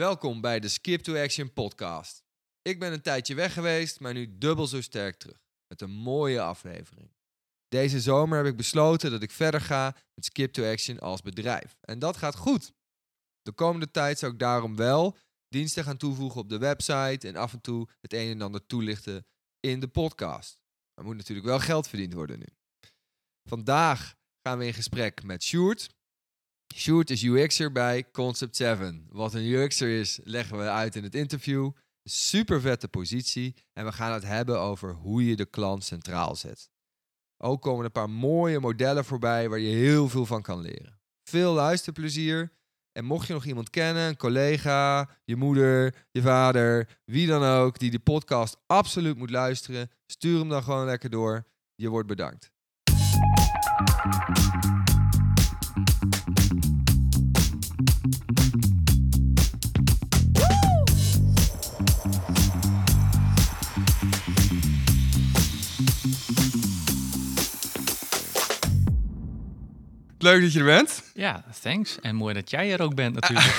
Welkom bij de Skip to Action podcast. Ik ben een tijdje weg geweest, maar nu dubbel zo sterk terug. Met een mooie aflevering. Deze zomer heb ik besloten dat ik verder ga met Skip to Action als bedrijf. En dat gaat goed. De komende tijd zou ik daarom wel diensten gaan toevoegen op de website en af en toe het een en ander toelichten in de podcast. Er moet natuurlijk wel geld verdiend worden nu. Vandaag gaan we in gesprek met Sjoerd. Sjoerd is UX'er bij Concept 7. Wat een UX'er is, leggen we uit in het interview. Super vette positie en we gaan het hebben over hoe je de klant centraal zet. Ook komen een paar mooie modellen voorbij waar je heel veel van kan leren. Veel luisterplezier. En mocht je nog iemand kennen, een collega, je moeder, je vader, wie dan ook, die de podcast absoluut moet luisteren, stuur hem dan gewoon lekker door. Je wordt bedankt. Leuk dat je er bent. Ja, thanks. En mooi dat jij er ook bent natuurlijk.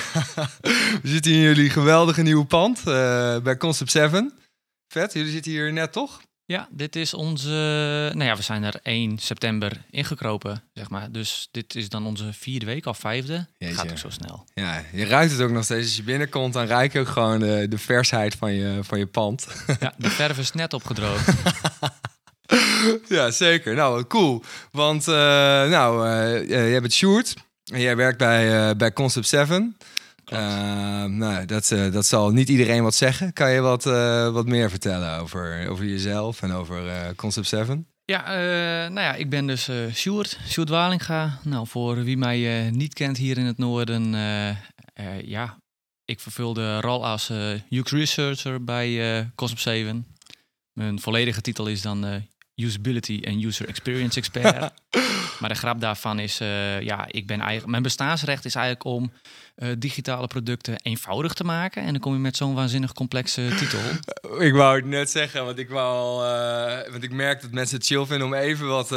We zitten in jullie geweldige nieuwe pand uh, bij Concept 7. Vet, jullie zitten hier net toch? Ja, dit is onze. Nou ja, we zijn er 1 september ingekropen, zeg maar. Dus dit is dan onze vierde week of vijfde. Jeetje. Gaat ook zo snel. Ja, je ruikt het ook nog steeds. Als je binnenkomt, dan ruik je ook gewoon de, de versheid van je, van je pand. Ja, de verf is net opgedroogd. ja, zeker. Nou, cool. Want, uh, nou, uh, jij bent Sjoerd. En jij werkt bij, uh, bij Concept 7. nou, dat, dat zal niet iedereen wat zeggen. Kan je wat, wat meer vertellen over, over jezelf en over Concept 7? Ja, nou ja, ik ben dus Sjoerd, Sjoerd Walinga. Nou, voor wie mij niet kent hier in het noorden, ja, ik vervul de rol als UX Researcher bij Concept 7. Mijn volledige titel is dan usability en user experience expert. maar de grap daarvan is, uh, ja, ik ben eigenlijk, mijn bestaansrecht is eigenlijk om uh, digitale producten eenvoudig te maken. En dan kom je met zo'n waanzinnig complexe titel. Ik wou het net zeggen, want ik wou uh, want ik merk dat mensen het chill vinden om even wat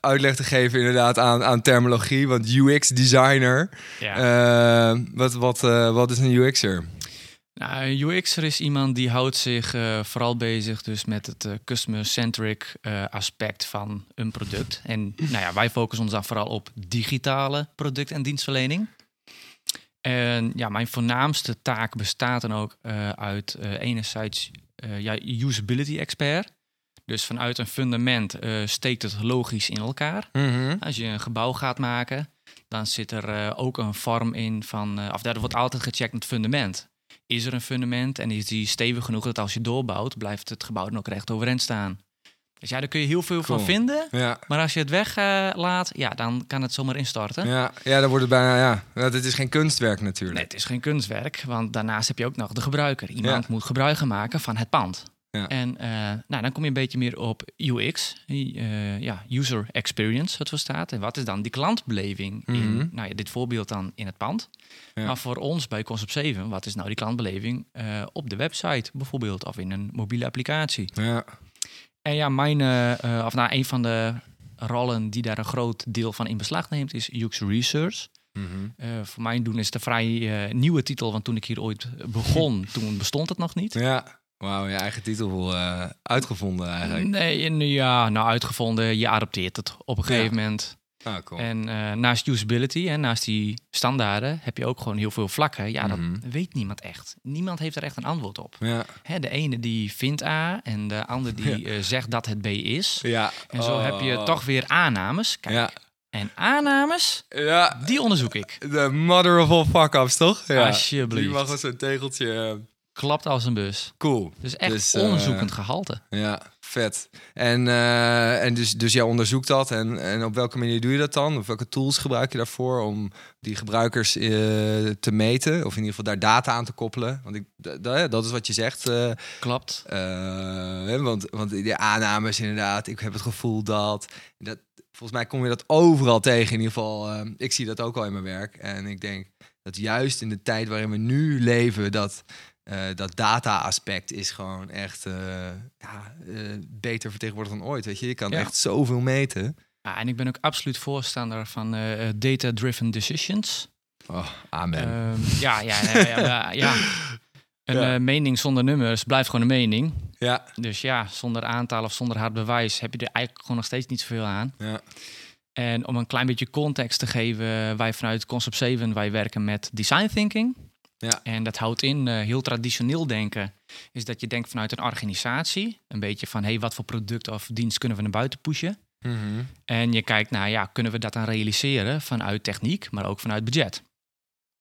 uitleg te geven, inderdaad, aan, aan terminologie. Want UX designer, ja. wat, wat, wat is een UXer? Nou, UX'er is iemand die houdt zich uh, vooral bezig dus met het uh, customer-centric uh, aspect van een product. En nou ja, wij focussen ons dan vooral op digitale product- en dienstverlening. En ja, mijn voornaamste taak bestaat dan ook uit enerzijds ja, usability expert. Dus vanuit een fundament steekt het logisch in elkaar. Mhm. Als je een gebouw gaat maken, dan zit er ook een vorm in van, of daar wordt altijd gecheckt met fundament is er een fundament en is die stevig genoeg dat als je doorbouwt, blijft het gebouw dan ook recht overeind staan. Dus ja, daar kun je heel veel van vinden. Ja. Maar als je het weglaat, uh, ja, dan kan het zomaar instorten. Ja, ja dan wordt het bijna, ja. Het is geen kunstwerk natuurlijk. Nee, het is geen kunstwerk, want daarnaast heb je ook nog de gebruiker. Iemand moet gebruik maken van het pand. Ja. En uh, nou, dan kom je een beetje meer op UX, uh, ja, user experience, wat voor staat. En wat is dan die klantbeleving mm -hmm. in, Mhm. nou ja, dit voorbeeld dan in het pand. Ja. Maar voor ons bij Concept 7, wat is nou die klantbeleving uh, op de website bijvoorbeeld of in een mobiele applicatie? Ja. En ja, mijn, of nou, een van de rollen die daar een groot deel van in beslag neemt, is UX Research. Mm -hmm. voor mijn doen is het een vrij nieuwe titel, want toen ik hier ooit begon, toen bestond het nog niet. Ja. Wauw, je eigen titel uh, uitgevonden eigenlijk. Nee, ja, nou uitgevonden. Je adopteert het op een gegeven ja. moment. Ah, cool. En uh, naast usability en naast die standaarden heb je ook gewoon heel veel vlakken. Ja, dat mm -hmm. weet niemand echt. Niemand heeft er echt een antwoord op. Ja. Hè, de ene die vindt A en de andere die ja. uh, zegt dat het B is. Ja. En zo oh. heb je toch weer aannames. Kijk, ja. En aannames, ja. die onderzoek ik. De mother of all fuck-ups, toch? Ja. Alsjeblieft. Die mag wel zo'n tegeltje... Klapt als een bus. Cool. Dus echt dus, onderzoekend uh, gehalte. Ja, vet. En, uh, en dus, dus jij onderzoekt dat. En, en op welke manier doe je dat dan? Of welke tools gebruik je daarvoor om die gebruikers uh, te meten? Of in ieder geval daar data aan te koppelen? Want ik, dat is wat je zegt. Klopt. want, want die aannames inderdaad. Ik heb het gevoel dat... dat volgens mij kom je dat overal tegen. In ieder geval, ik zie dat ook al in mijn werk. En ik denk dat juist in de tijd waarin we nu leven... dat uh, dat data-aspect is gewoon echt uh, ja, uh, beter vertegenwoordigd dan ooit. Weet je, je kan ja. echt zoveel meten. Ja, en ik ben ook absoluut voorstander van data-driven decisions. Oh, amen. Ehm, ja, ja, nee, ja, ja, ja. Een eh, mening zonder nummers blijft gewoon een mening. ja, Dus ja, zonder aantal of zonder hard bewijs heb je er eigenlijk gewoon nog steeds niet zoveel aan. ja. En om een klein beetje context te geven, wij vanuit Concept 7, wij werken met design thinking. Ja. En dat houdt in, eh, heel traditioneel denken, is dat je denkt vanuit een organisatie. Een beetje van, hey, wat voor product of dienst kunnen we naar buiten pushen? Mhm. En je kijkt naar, ja, kunnen we dat dan realiseren vanuit techniek, maar ook vanuit budget?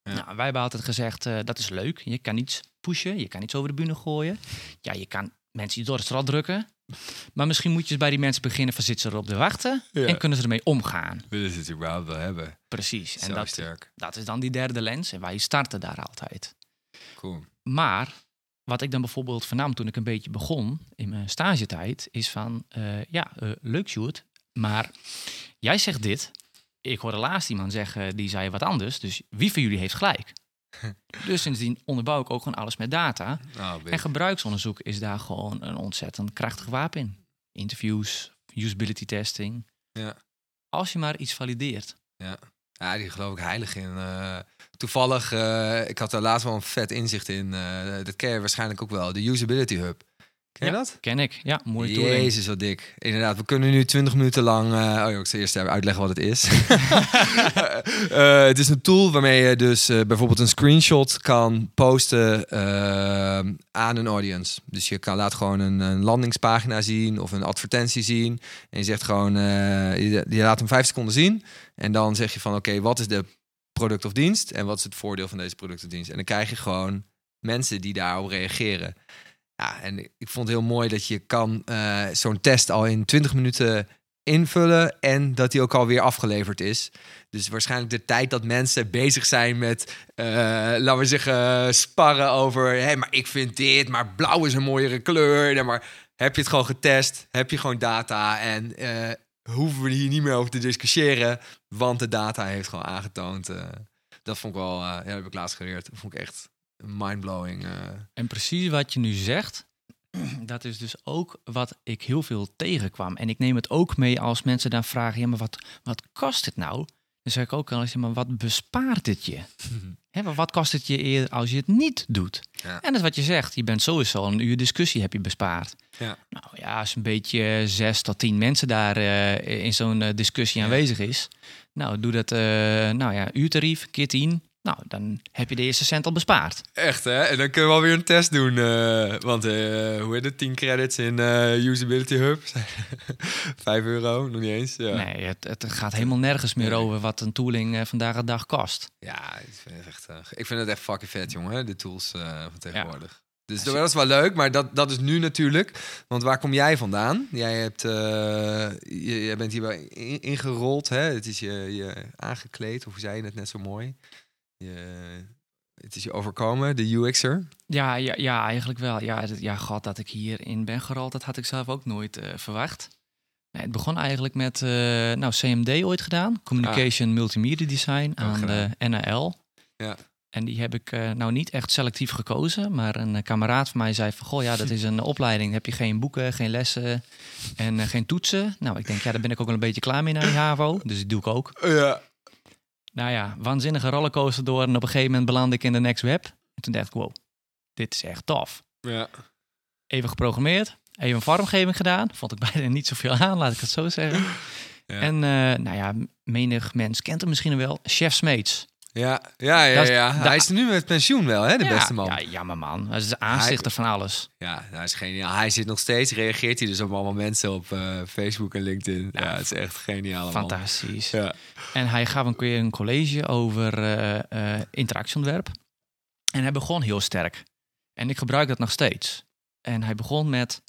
Ja. Nou, wij hebben altijd gezegd, eh, dat is leuk. Je kan iets pushen, je kan iets over de bühne gooien. Ja, je kan mensen iets door het straat drukken. Maar misschien moet je eens bij die mensen beginnen van zitten ze erop te wachten Ja. en kunnen ze ermee omgaan. Willen ze het überhaupt wel hebben? Precies. En Zo dat, sterk. dat is dan die derde lens en wij starten daar altijd. Cool. Maar wat ik dan bijvoorbeeld vernam toen ik een beetje begon in mijn stagetijd, is van, eh, ja, eh, leuk Sjoerd, maar jij zegt dit. Ik hoorde laatst iemand zeggen, die zei wat anders. Dus wie van jullie heeft gelijk? dus sindsdien onderbouw ik ook gewoon alles met data. Nou, En gebruiksonderzoek is daar gewoon een ontzettend krachtig wapen in. Interviews, usability testing. Ja. Als je maar iets valideert. Ja, die geloof ik heilig in. Eh, toevallig, eh, ik had daar laatst wel een vet inzicht in. eh, dat ken je waarschijnlijk ook wel. De Usability Hub. Ken je Ja. dat? Ken ik, ja, mooie tooling. Jezus, wat dik. Inderdaad, we kunnen nu 20 minuten lang... eh, oh ja, ik zal eerst even uitleggen wat het is. Eh, het is een tool waarmee je dus eh, bijvoorbeeld een screenshot kan posten aan een audience. Dus je kan laat gewoon een, een landingspagina zien of een advertentie zien. En je zegt gewoon, je, je laat hem vijf seconden zien. En dan zeg je van, oké, wat is de product of dienst? En wat is het voordeel van deze product of dienst? En dan krijg je gewoon mensen die daarop reageren. Ja, en ik vond het heel mooi dat je kan eh, zo'n test al in 20 minuten invullen en dat die ook alweer afgeleverd is. Dus waarschijnlijk de tijd dat mensen bezig zijn met, eh, laten we zeggen, sparren over, hé, hey, maar ik vind dit, maar blauw is een mooiere kleur. Maar heb je het gewoon getest? Heb je gewoon data? En eh, hoeven we hier niet meer over te discussiëren, want de data heeft gewoon aangetoond. eh, dat vond ik wel, ja, dat heb ik laatst geleerd. Dat vond ik echt mindblowing. eh. En precies wat je nu zegt, dat is dus ook wat ik heel veel tegenkwam. En ik neem het ook mee als mensen dan vragen, ja, maar wat, wat kost het nou? Dan zeg ik ook al eens, ja, maar wat bespaart het je? Maar wat kost het je eerder als je het niet doet? Ja. En dat is wat je zegt, je bent sowieso al een uur discussie heb je bespaard. Ja. Nou ja, als een beetje zes tot tien mensen daar eh, in zo'n eh, discussie Ja. aanwezig is. Nou, doe dat, eh, nou ja, uurtarief, keer tien. Nou, dan heb je de eerste cent al bespaard. Echt, hè? En dan kunnen we alweer een test doen. eh, want, eh, hoe heet het? 10 credits in eh, Usability Hub. 5 euro, nog niet eens. Ja, Nee, het, het gaat helemaal nergens meer Nee. over wat een tooling vandaag de dag kost. ja ik, vind het echt, ik vind het echt fucking vet, jongen. De tools van tegenwoordig. Dus Als je- dat is wel leuk, maar dat, dat is nu natuurlijk. Want waar kom jij vandaan? Jij, hebt, je, jij bent hier wel in- ingerold, hè? Het is je, je aangekleed, of hoe zei je het net zo mooi? Je, het is je overkomen, de UX'er. Ja, ja, ja eigenlijk wel. Ja, ja, god, dat ik hierin ben gerold, dat had ik zelf ook nooit eh, verwacht. Nee, het begon eigenlijk met eh, nou, CMD ooit gedaan. Communication Multimedia Design aan Ah. gedaan. de NAL. Ja. En die heb ik eh, nou niet echt selectief gekozen. Maar een kameraad van mij zei van... Goh, ja, dat is een opleiding. Dan heb je geen boeken, geen lessen en geen toetsen. Nou, ik denk, ja, daar ben ik ook wel een beetje klaar mee naar die HAVO. Dus die doe ik ook. Ja. Nou ja, waanzinnige rollercoaster door. En op een gegeven moment belandde ik in de Next Web. En toen dacht ik, wow, dit is echt tof. Ja. Even geprogrammeerd, even een vormgeving gedaan. Vond ik bijna niet zoveel aan, laat ik het zo zeggen. Ja. En eh, nou ja, menig mens kent hem misschien wel. Chef Smeets. Ja, ja, ja. Ja. Hij is nu met pensioen wel, hè? De ja, beste man. Ja, jammer man. Hij is de aanstichter van alles. Ja, hij is geniaal. Hij zit nog steeds, reageert hij dus op allemaal mensen op eh, Facebook en LinkedIn. Ja, Ja, het is echt geniaal. man. Fantastisch. Ja. En hij gaf een keer een college over eh, eh, interactieontwerp. En hij begon heel sterk. En ik gebruik dat nog steeds. En hij begon met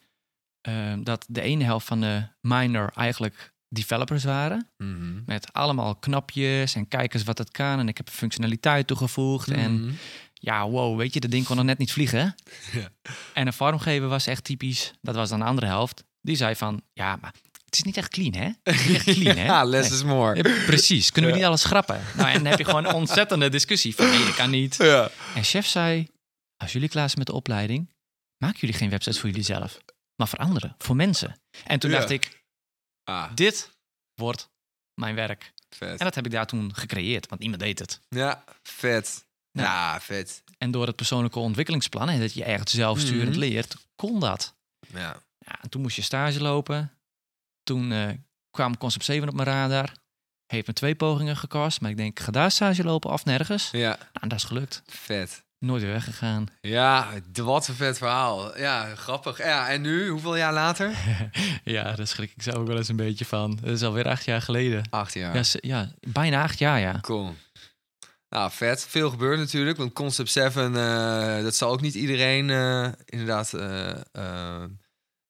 dat de ene helft van de minor eigenlijk developers waren. Mhm. Met allemaal knopjes en kijk eens wat het kan. En ik heb functionaliteit toegevoegd. En Mhm. ja, wow, weet je, dat ding kon nog net niet vliegen. Ja. En een vormgever was echt typisch. Dat was dan de andere helft. Die zei van, ja, maar het is niet echt clean, hè? Het is niet echt clean, hè? ja, less Nee. is more. Ja, precies, kunnen we Ja. niet alles schrappen? Nou, en dan heb je gewoon een ontzettende discussie van, nee, dat kan niet. En chef zei, als jullie klaar zijn met de opleiding, maken jullie geen websites voor jullie zelf, maar voor anderen, voor mensen. En toen dacht ik, Ah. dit wordt mijn werk. vet. En dat heb ik daar toen gecreëerd, want niemand deed het. Ja, vet. Ja. Ja, vet. En door het persoonlijke ontwikkelingsplan en dat je echt zelfsturend Mhm. leert, kon dat. Ja. Ja, en toen moest je stage lopen. Toen eh, kwam Concept 7 op mijn radar. Heeft me twee pogingen gekost, maar ik denk, ga daar stage lopen of nergens. Ja, Nou, dat is gelukt. vet. Nooit weer weggegaan. Ja, wat een vet verhaal. Ja, grappig. Ja, en nu, hoeveel jaar later? ja, daar schrik ik zelf ook wel eens een beetje van. Dat is alweer acht jaar geleden. Acht jaar. Ja, ja bijna acht jaar, ja. Cool. Nou, vet. Veel gebeurt natuurlijk, want Concept 7, eh, dat zal ook niet iedereen eh, inderdaad... eh,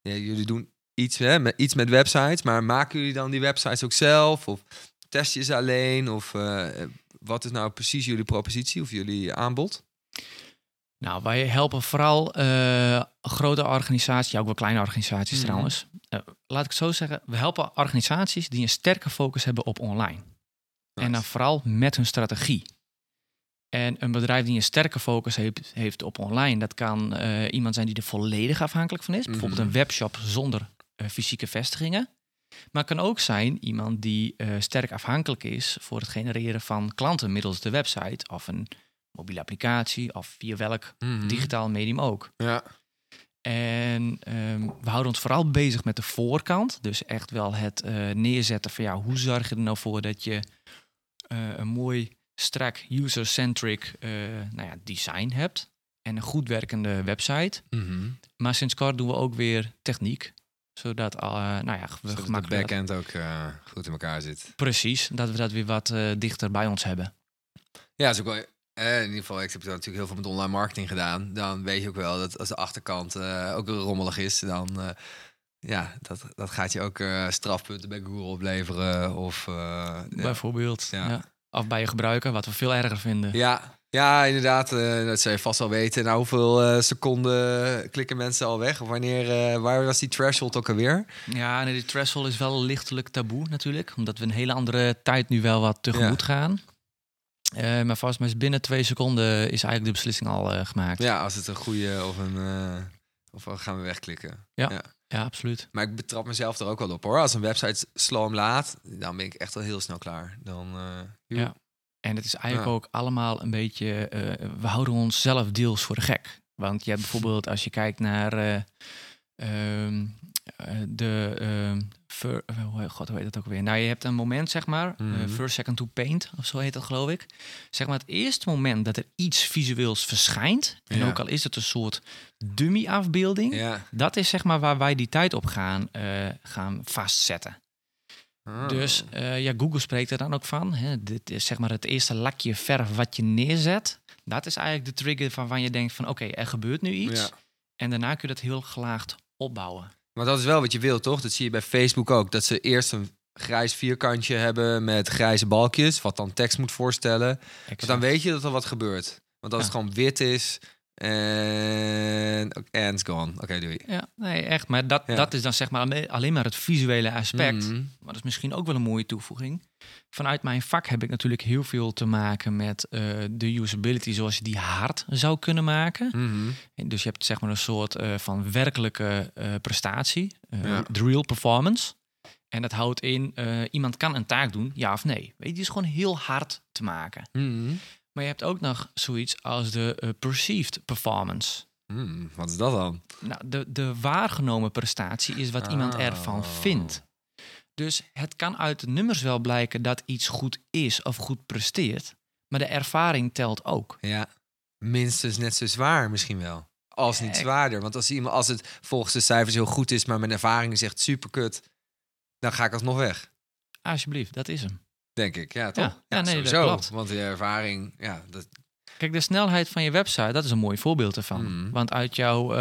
ja, jullie doen iets, hè, met, iets met websites, maar maken jullie dan die websites ook zelf? Of test je ze alleen? Of wat is nou precies jullie propositie of jullie aanbod? Nou, wij helpen vooral eh, grote organisaties, ja, ook wel kleine organisaties Mhm. trouwens. Eh, laat ik het zo zeggen, we helpen organisaties die een sterke focus hebben op online. En dan vooral met hun strategie. En een bedrijf die een sterke focus heeft, heeft op online, dat kan eh, iemand zijn die er volledig afhankelijk van is. Bijvoorbeeld Mhm. een webshop zonder fysieke vestigingen. Maar het kan ook zijn iemand die sterk afhankelijk is voor het genereren van klanten middels de website of een mobiele applicatie of via welk Mhm. digitaal medium ook. Ja. En ehm, we houden ons vooral bezig met de voorkant. Dus echt wel het eh, neerzetten van ja, hoe zorg je er nou voor dat je eh, een mooi, strak, user-centric eh, nou ja, design hebt. En een goed werkende website. Mhm. Maar sinds kort doen we ook weer techniek. Zodat uh, nou ja, we Zodat de backend ook goed in elkaar zit. Precies, dat we dat weer wat dichter bij ons hebben. Ja, is ook wel. Eh, in ieder geval, ik heb natuurlijk heel veel met online marketing gedaan. Dan weet je ook wel dat als de achterkant eh, ook rommelig is, dan eh, ja, dat, dat gaat je ook strafpunten bij Google opleveren. Of. Bijvoorbeeld. Ja. Ja. Of bij je gebruiker, wat we veel erger vinden. Ja, ja, inderdaad. dat zou je vast wel weten. Nou, hoeveel seconden klikken mensen al weg? Of wanneer, waar was die threshold ook alweer? Ja, nee, de threshold is wel lichtelijk taboe natuurlijk. Omdat we een hele andere tijd nu wel wat tegemoet gaan. Eh, maar volgens mij is binnen twee seconden is eigenlijk de beslissing al eh, gemaakt. Ja, als het een goede of een... eh, of we gaan we wegklikken. Ja, absoluut. Maar ik betrap mezelf er ook wel op hoor. Als een website sloom laat, dan ben ik echt al heel snel klaar. Dan. Ja. En het is eigenlijk Ja. ook allemaal een beetje... we houden ons zelf deels voor de gek. Want je hebt bijvoorbeeld, als je kijkt naar eh, ehm, eh, de... ehm, fir- eh, hoe- God, hoe heet dat ook weer? Nou, je hebt een moment, zeg maar, eh, Mhm. first second to paint, of zo heet dat, geloof ik. Zeg maar, het eerste moment dat er iets visueels verschijnt, en Ja. ook al is het een soort dummy-afbeelding, Ja. dat is zeg maar waar wij die tijd op gaan, eh, gaan vastzetten. Ah. Dus eh, ja, Google spreekt er dan ook van. Hè. Dit is zeg maar het eerste lakje verf wat je neerzet. Dat is eigenlijk de trigger waarvan je denkt van oké, er gebeurt nu iets. Ja. En daarna kun je dat heel gelaagd opbouwen. Maar dat is wel wat je wilt, toch? Dat zie je bij Facebook ook. Dat ze eerst een grijs vierkantje hebben met grijze balkjes, wat dan tekst moet voorstellen. Want dan weet je dat er wat gebeurt. Want als Ja. het gewoon wit is en en it's gone. Oké, doei. Ja, nee, echt. Maar dat, Ja. dat is dan zeg maar alleen- alleen maar het visuele aspect. Mhm. Maar dat is misschien ook wel een mooie toevoeging. Vanuit mijn vak heb ik natuurlijk heel veel te maken met eh, de usability zoals je die hard zou kunnen maken. Mhm. En Dus je hebt zeg maar een soort eh, van werkelijke eh, prestatie, Ja. de real performance. En dat houdt in, iemand kan een taak doen, ja of nee. Weet je, die is gewoon heel hard te maken. Mhm. Maar je hebt ook nog zoiets als de perceived performance. Hmm, wat is dat dan? Nou, de, de waargenomen prestatie is wat iemand ervan Oh. vindt. Dus het kan uit de nummers wel blijken dat iets goed is of goed presteert. Maar de ervaring telt ook. Ja, minstens net zo zwaar misschien wel. Als niet zwaarder. Want als, iemand, als het volgens de cijfers heel goed is, maar mijn ervaring is echt super kut, dan ga ik alsnog weg. Alsjeblieft, dat is hem. Denk ik, ja, toch? Ja, ja, nee, dat sowieso. klopt. Want die ervaring, ja, dat, Kijk, de snelheid van je website, dat is een mooi voorbeeld ervan. Mhm. Want uit jouw, eh,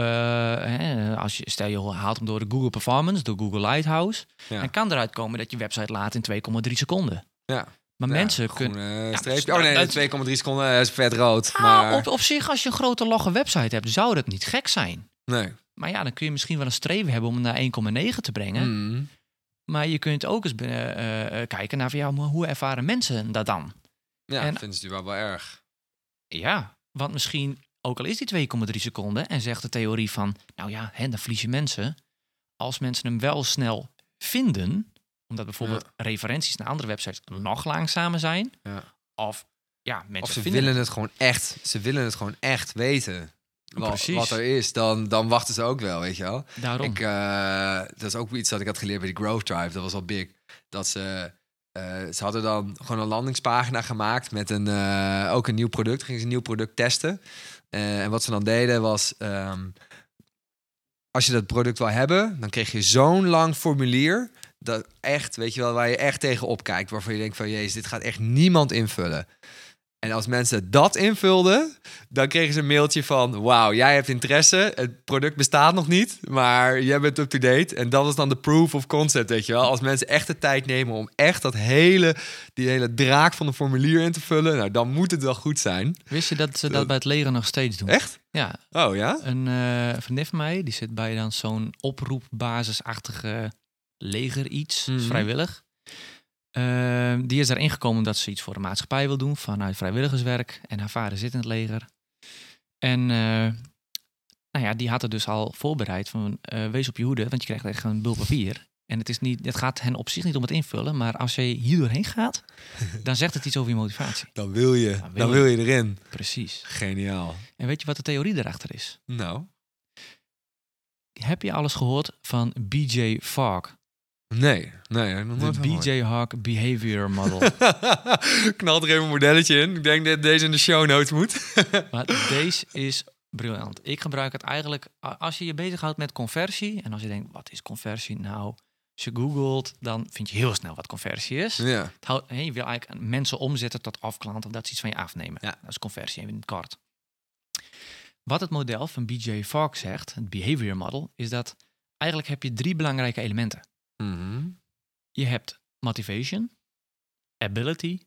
hè, als je, stel je haalt hem door de Google Performance, door Google Lighthouse, ja. dan kan eruit komen dat je website laat in 2,3 seconden. ja. Maar Ja, mensen kunnen... streepje. oh nee, dat- 2,3 seconden eh, is vet rood. Ah, maar op, op zich, als je een grote logge website hebt, zou dat niet gek zijn. nee. Maar ja, dan kun je misschien wel een streven hebben om hem naar 1,9 te brengen. Mhm. Maar je kunt ook eens eh, kijken naar van, ja, hoe ervaren mensen dat dan? Ja, En- dat vinden ze wel wel erg. Ja, want misschien, ook al is die 2,3 seconden en zegt de theorie van, nou ja, hè, dan verlies je mensen. Als mensen hem wel snel vinden, Omdat bijvoorbeeld referenties naar andere websites nog langzamer zijn. Ja. Of ja, mensen Of ze vinden willen het gewoon echt. Ze willen het gewoon echt weten. Wat, wat er is. Dan, dan wachten ze ook wel, weet je wel. daarom. Ik, eh, dat is ook iets dat ik had geleerd bij die Growth Drive. Dat was al big. Dat ze... eh, ze hadden dan gewoon een landingspagina gemaakt met een, eh, ook een nieuw product. Gingen ze een nieuw product testen. Eh, en wat ze dan deden was... ehm, als je dat product wil hebben, dan kreeg je zo'n lang formulier. Dat echt, weet je wel, waar je echt tegen opkijkt. Waarvan je denkt van, jezus, dit gaat echt niemand invullen. En als mensen dat invulden, dan kregen ze een mailtje van... Wauw, jij hebt interesse. Het product bestaat nog niet, maar jij bent up-to-date. En dat is dan de proof of concept, weet je wel. Als mensen echt de tijd nemen om echt dat hele, die hele draak van een formulier in te vullen... Nou, dan moet het wel goed zijn. Wist je dat ze dat bij het leger nog steeds doen? Echt? Ja, Oh ja? een eh vriendin van mij, die zit bij dan zo'n oproepbasisachtige leger iets, Mhm. vrijwillig. Ehm, die is daarin gekomen omdat ze iets voor de maatschappij wil doen vanuit vrijwilligerswerk. En haar vader zit in het leger. En eh, nou ja, die had het dus al voorbereid van eh, wees op je hoede, want je krijgt echt een bul papier. En het, is niet, het gaat hen op zich niet om het invullen, maar als je hier doorheen gaat, dan zegt het iets over je motivatie. Dan wil je, Dan wil dan je. wil je erin. Precies. Geniaal. En weet je wat de theorie erachter is? Nou, Heb je alles gehoord van BJ Fogg? Nee. Nee, De. BJ Hawk Behavior Model. Knalt er even een modelletje in. Ik denk dat deze in de show notes moet. maar deze is briljant. Ik gebruik het eigenlijk als je je bezighoudt met conversie. En als je denkt, wat is conversie nou? Als je googelt, dan vind je heel snel wat conversie is. ja. Het houdt, je wil eigenlijk mensen omzetten tot afklanten. Of dat ze iets van je afnemen. Ja. Dat is conversie in het kort. Wat het model van BJ Fogg zegt, het behavior model, is dat eigenlijk heb je drie belangrijke elementen. Mhm. Je hebt motivation, ability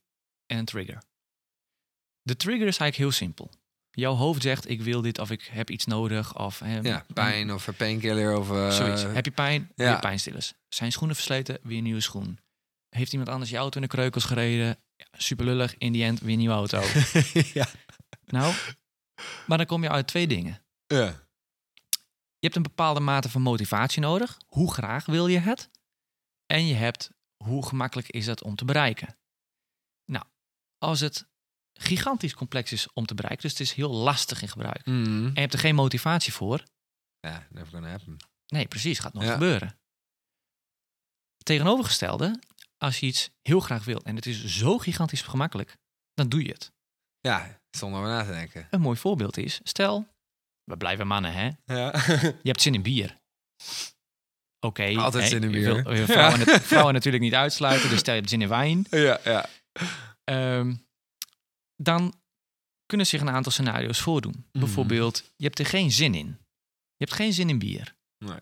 en een trigger. De trigger is eigenlijk heel simpel. Jouw hoofd zegt, ik wil dit of ik heb iets nodig. Of, hè, Ja, pijn of een painkiller of... eh, Zoiets. Heb je pijn? ja. Weer pijnstillers. Zijn schoenen versleten? Weer een nieuwe schoen. Heeft iemand anders je auto in de kreukels gereden? Ja, super lullig. In die end weer een nieuwe auto. ja. nou, maar dan kom je uit twee dingen. ja. Je hebt een bepaalde mate van motivatie nodig. Hoe graag wil je het? En je hebt hoe gemakkelijk is het om te bereiken? Nou, als het gigantisch complex is om te bereiken, dus het is heel lastig in gebruik. Mhm. En je hebt er geen motivatie voor. Ja, never gonna happen. Nee, precies, gaat nog Ja. gebeuren. Tegenovergestelde, als je iets heel graag wil en het is zo gigantisch gemakkelijk, dan doe je het. Ja, zonder na te denken. Een mooi voorbeeld is, stel, we blijven mannen, hè? Ja. Je hebt zin in bier. Oké. Altijd zin in je bier. wil- je vrouwen, vrouwen natuurlijk niet uitsluiten, dus stel je hebt zin in wijn. ja, ja. Ehm, dan kunnen zich een aantal scenario's voordoen. Mhm. Bijvoorbeeld, je hebt er geen zin in. Je hebt geen zin in bier. Nee.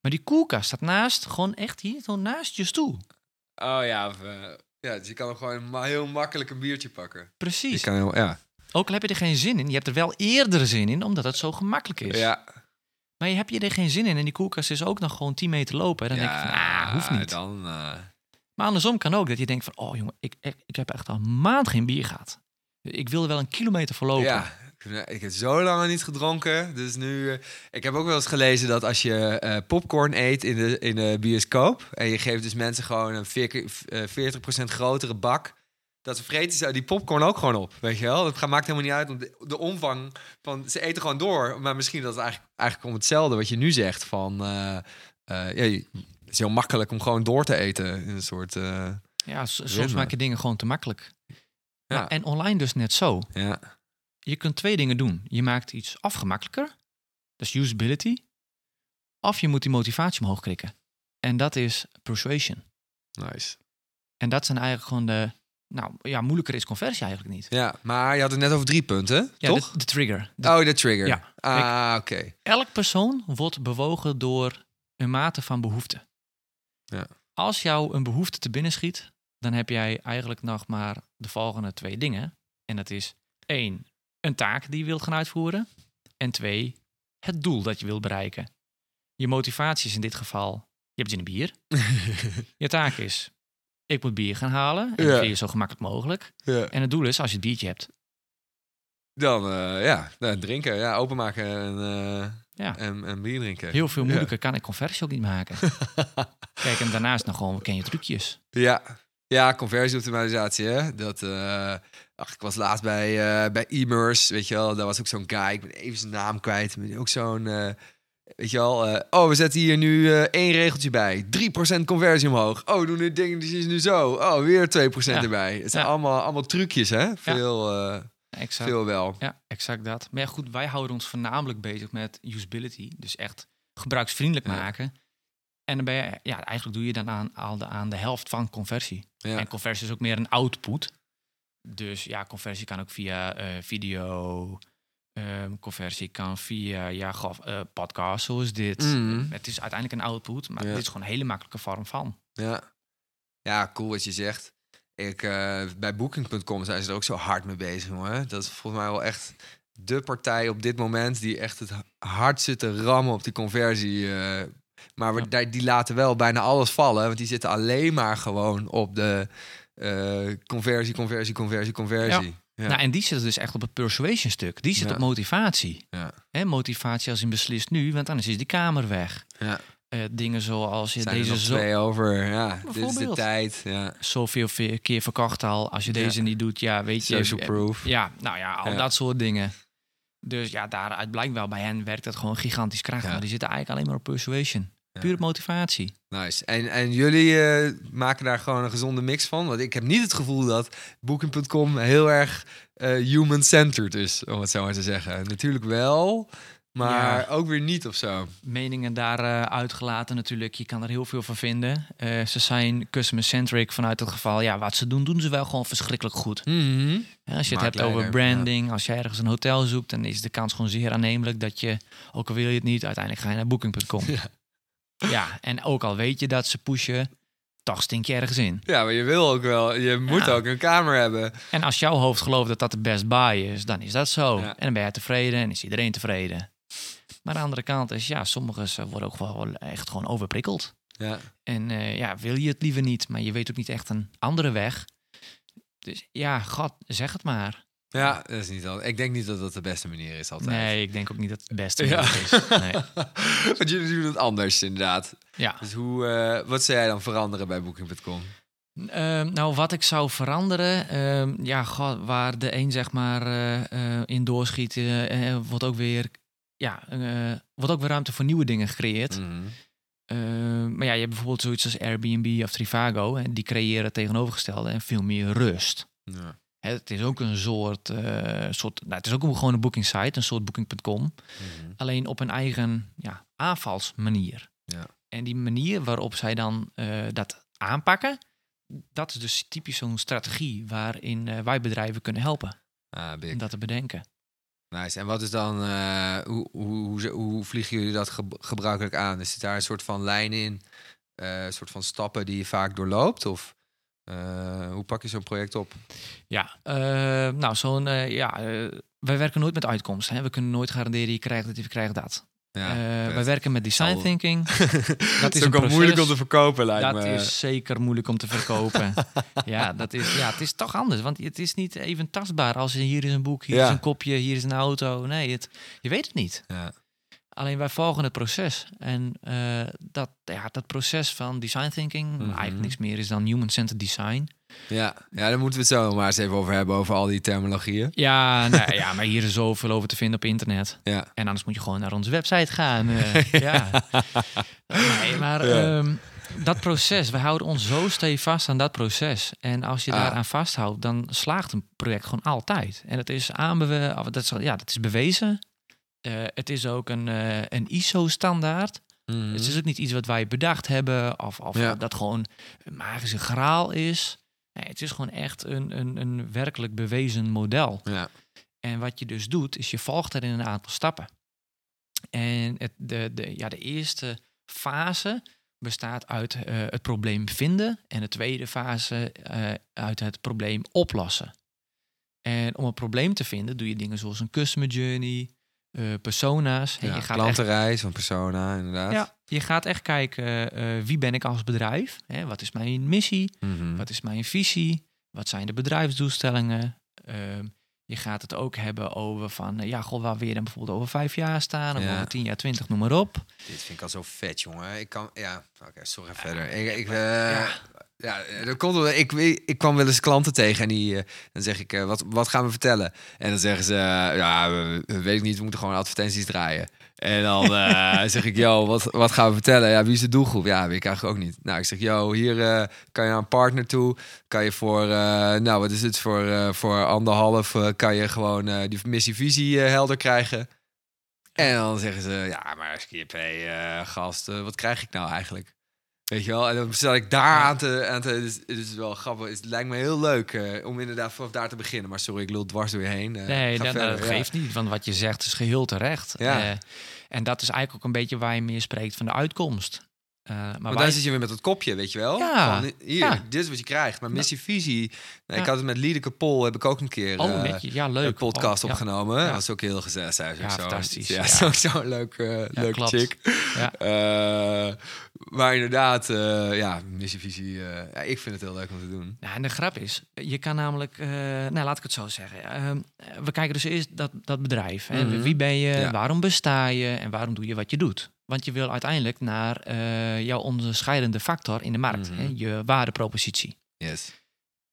Maar die koelkast staat naast, gewoon echt hier, gewoon naast je stoel. Oh ja, of, eh, ja, dus je kan er gewoon ma- heel makkelijk een biertje pakken. Je Precies. kan heel, ja. Ook al heb je er geen zin in, je hebt er wel eerder zin in, omdat het zo gemakkelijk is. Ja. Maar je hebt je er geen zin in en die koelkast is ook nog gewoon 10 meter lopen. Dan denk je van, ah, hoeft niet. Dan, eh, Maar andersom kan ook dat je denkt van, oh jongen, ik, ik, ik heb echt al een maand geen bier gehad. Ik wil er wel een kilometer voor lopen. Ja, ik- ik heb zo lang niet gedronken. Dus nu. eh, ik heb ook wel eens gelezen dat als je eh, popcorn eet in de, in de bioscoop. en je geeft dus mensen gewoon een 40, eh, 40% grotere bak. Dat ze vreten ze die popcorn ook gewoon op. Weet je wel? Gaat- maakt helemaal niet uit. Want de, de omvang van. ze eten gewoon door. Maar misschien dat het eigenlijk, eigenlijk om hetzelfde wat je nu zegt. Van. eh, eh, ja, het is heel makkelijk om gewoon door te eten. In een soort. eh, Ja, soms Ritme. maak je dingen gewoon te makkelijk. Ja. En online dus net zo. ja. Je kunt twee dingen doen. Je maakt iets afgemakkelijker. Dat is usability. Of je moet die motivatie omhoog krikken. En dat is persuasion. Nice. En dat zijn eigenlijk gewoon de... Nou ja, moeilijker is conversie eigenlijk niet. Ja, maar je had het net over drie punten, Ja, toch? De, de trigger. De- Oh, de trigger. Ja. Ah, oké. elk persoon wordt bewogen door een mate van behoefte. Ja. Als jou een behoefte te binnen schiet, dan heb jij eigenlijk nog maar de volgende twee dingen. En dat is één, een taak die je wilt gaan uitvoeren. En twee, het doel dat je wilt bereiken. Je motivatie is in dit geval, je hebt zin in bier. Je taak is, ik moet bier gaan halen. En Ja. dat je zo gemakkelijk mogelijk. ja. En het doel is, als je het biertje hebt, Dan, eh, ja, nou, drinken. Ja, openmaken en, eh, Ja. en, en bier drinken. Heel veel moeilijker kan ik conversie ook niet maken. Kijk, en daarnaast nog gewoon ken je trucjes. Ja, ja conversieoptimalisatie, hè. Dat, eh, ach, ik was laatst bij, eh bij Immers, weet je wel. Daar was ook zo'n guy, ik ben even zijn naam kwijt. Ook zo'n, weet je wel. eh, oh, we zetten hier nu eh, één regeltje bij. 3% conversie omhoog. Oh, doen dit ding, die is nu zo. Oh, weer 2% Ja. erbij. Het zijn Ja. allemaal, allemaal trucjes, hè. Veel, eh, Exact. veel wel. Ja, exact dat. Maar ja, goed, wij houden ons voornamelijk bezig met usability. Dus echt gebruiksvriendelijk maken. En dan ben je, ja, eigenlijk doe je dan aan, aan, de, aan de helft van conversie. En conversie is ook meer een output. Dus ja, conversie kan ook via video. Ehm, conversie kan via ja, eh, podcast zoals dit. Mhm. Het is uiteindelijk een output, maar Ja. dit is gewoon een hele makkelijke vorm van. Ja. ja, cool wat je zegt. Ik, eh, bij Booking.com zijn ze er ook zo hard mee bezig, jongen. Dat is volgens mij wel echt de partij op dit moment die echt het hard zit te rammen op die conversie. eh. maar we, Ja. die laten wel bijna alles vallen, want die zitten alleen maar gewoon op de conversie, conversie, conversie, conversie. Ja. Nou, en die zitten dus echt op het persuasion stuk. Die zit Ja. op motivatie. Ja. Hè, motivatie als in beslist nu, want anders is die kamer weg. Ja. Eh, dingen zoals je zijn deze zo, twee over. Ja, dit is de tijd. Ja. zoveel ve- keer verkocht al. Als je deze niet doet, ja, weet je. Social eh, proof. Ja, nou ja, al dat soort dingen. Dus ja, daaruit blijkt wel, bij hen werkt dat gewoon gigantisch krachtig. Maar die zitten eigenlijk alleen maar op persuasion. Op motivatie. Nice. En, en jullie eh, maken daar gewoon een gezonde mix van? Want ik heb niet het gevoel dat Booking.com heel erg eh, human-centered is, om het zo maar te zeggen. Natuurlijk wel, maar Ja. ook weer niet of zo. Meningen daar eh, uitgelaten natuurlijk. Je kan er heel veel van vinden. Ze zijn customer-centric vanuit het geval. Ja, wat ze doen, doen ze wel gewoon verschrikkelijk goed. Mhm. Als je het hebt over branding, als je ergens een hotel zoekt, dan is de kans gewoon zeer aannemelijk dat je, ook al wil je het niet, uiteindelijk ga je naar booking.com. Ja. En ook al weet je dat ze pushen, toch stink je ergens in. Ja, maar je wil ook wel, je moet Ja. ook een kamer hebben. En als jouw hoofd gelooft dat dat de best buy is, dan is dat zo. Ja. En dan ben je tevreden en is iedereen tevreden. Maar aan de andere kant is, ja, sommigen ze worden ook wel echt gewoon overprikkeld. Ja. En eh, ja, wil je het liever niet, maar je weet ook niet echt een andere weg. Dus ja, god, zeg het maar. Ja, dat is niet altijd. Ik denk niet dat dat de beste manier is altijd. Nee, ik denk ook niet dat het beste Ja. is. Nee. Want jullie doen het anders, inderdaad. Ja. Dus hoe, eh, wat zou jij dan veranderen bij Booking.com? Ehm, nou, wat ik zou veranderen, ehm, ja, god, waar de een zeg maar eh, eh, in doorschiet, wordt ook weer, ja, wordt ook weer ruimte voor nieuwe dingen gecreëerd. Mhm. Ehm, maar ja, je hebt bijvoorbeeld zoiets als Airbnb of Trivago, en die creëren het tegenovergestelde en veel meer rust. Ja. Het is ook een soort, eh, soort nou, het is ook een, gewoon een booking site, een soort booking.com. Mhm. alleen op een eigen ja, aanvalsmanier. Ja. En die manier waarop zij dan eh, dat aanpakken, dat is dus typisch zo'n strategie waarin eh, wij bedrijven kunnen helpen Ah, big. om dat te bedenken. Nice. En wat is dan, hoe, hoe, hoe, hoe vliegen jullie dat ge- gebruikelijk aan? Is daar een soort van lijn in, een soort van stappen die je vaak doorloopt? Of eh, hoe pak je zo'n project op? Ja, eh, nou zo'n, eh, ja, wij werken nooit met uitkomsten. Hè? We kunnen nooit garanderen je krijgt dit of je krijgt dat. Ja, wij werken met design thinking. dat is ook wel moeilijk om te verkopen, lijkt Dat me. is zeker moeilijk om te verkopen. ja, dat is, ja, het is toch anders. Want het is niet even tastbaar als je hier is een boek, hier Ja. is een kopje, hier is een auto. Nee, het, je weet het niet. Ja. Alleen wij volgen het proces. En eh, dat, ja, dat proces van design thinking, Mhm. eigenlijk niks meer is dan human-centered design. Ja. ja, daar moeten we het zo maar eens even over hebben, over al die terminologieën. Ja, nou, ja, maar hier is zoveel over te vinden op internet. Ja. En anders moet je gewoon naar onze website gaan. eh, ja. Nee, maar Ja. ehm, dat proces, we houden ons zo stevast aan dat proces. En als je Ah. daaraan vasthoudt, dan slaagt een project gewoon altijd. En het is aanbewe of dat is, ja, dat is bewezen. Eh, het is ook een, eh, een ISO-standaard. Mhm. Het is ook niet iets wat wij bedacht hebben of, of Ja. dat gewoon een magische graal is. Nee, het is gewoon echt een, een, een werkelijk bewezen model. Ja. En wat je dus doet, is je volgt erin een aantal stappen. En het, de, de, ja, de eerste fase bestaat uit eh, het probleem vinden. En de tweede fase uit het probleem oplossen. En om een probleem te vinden, doe je dingen zoals een customer journey, eh, persona's. En Ja, je gaat echt klantenreis van persona, inderdaad. ja, je gaat echt kijken eh, wie ben ik als bedrijf? Hè, wat is mijn missie? Mhm. Wat is mijn visie? Wat zijn de bedrijfsdoelstellingen? Ehm, Je gaat het ook hebben over van, eh, ja, goh, waar wil je dan bijvoorbeeld over vijf jaar staan? Of Ja. over tien jaar, twintig, noem maar op. Dit vind ik al zo vet, jongen. Ik kan, ja, oké, sorry verder. Ik, ik, Ja. Ja. dat komt. Ik, ik kwam wel eens klanten tegen en die, eh, dan zeg ik, eh, wat, wat gaan we vertellen? En dan zeggen ze, eh, ja, we, we- weet ik niet, we moeten gewoon advertenties draaien. En dan eh, zeg ik, yo, wat, wat gaan we vertellen? Ja, wie is de doelgroep? Ja, weet ik eigenlijk ook niet. Nou, ik zeg, yo, hier eh, kan je naar een partner toe. Kan je voor, eh, nou, wat is het, voor, eh, voor anderhalf eh, kan je gewoon eh, die missie-visie eh, helder krijgen. En dan zeggen ze, ja, maar Skip, hey, eh, gast, eh, wat krijg ik nou eigenlijk? Weet je wel? En dan sta ik daar aan te... Aan te het, is, het is wel grappig. Het lijkt me heel leuk eh, om inderdaad vanaf daar te beginnen. Maar sorry, ik lul dwars door je heen. Eh, Nee, dat, verder, dat ja. geeft niet, want wat je zegt is geheel terecht. Ja. Eh, en dat is eigenlijk ook een beetje waar je meer spreekt van de uitkomst. Eh, maar wij- dan zit je weer met dat kopje, weet je wel? Ja, Van, hier, ja. dit is wat je krijgt. Maar missie, visie... Nou, Ik had het met Liedeke Pol, heb ik ook een keer... oh, eh. Ja, leuk. een podcast Oh, opgenomen. Dat was ook heel gezellig. Is Ja, zo, fantastisch, Ja, een leuk, eh leuk klopt. chick. Ja. Eh, maar inderdaad, ja, missievisie. eh ja, ik vind het heel leuk om te doen. En de grap is, je kan namelijk, nou laat ik het zo zeggen. Ehm, we kijken dus eerst dat, dat bedrijf. Hè. Mhm. Wie ben je, waarom besta je en waarom doe je wat je doet? Want je wil uiteindelijk naar eh, jouw onderscheidende factor in de markt, Mhm. hè, je waardepropositie. Yes.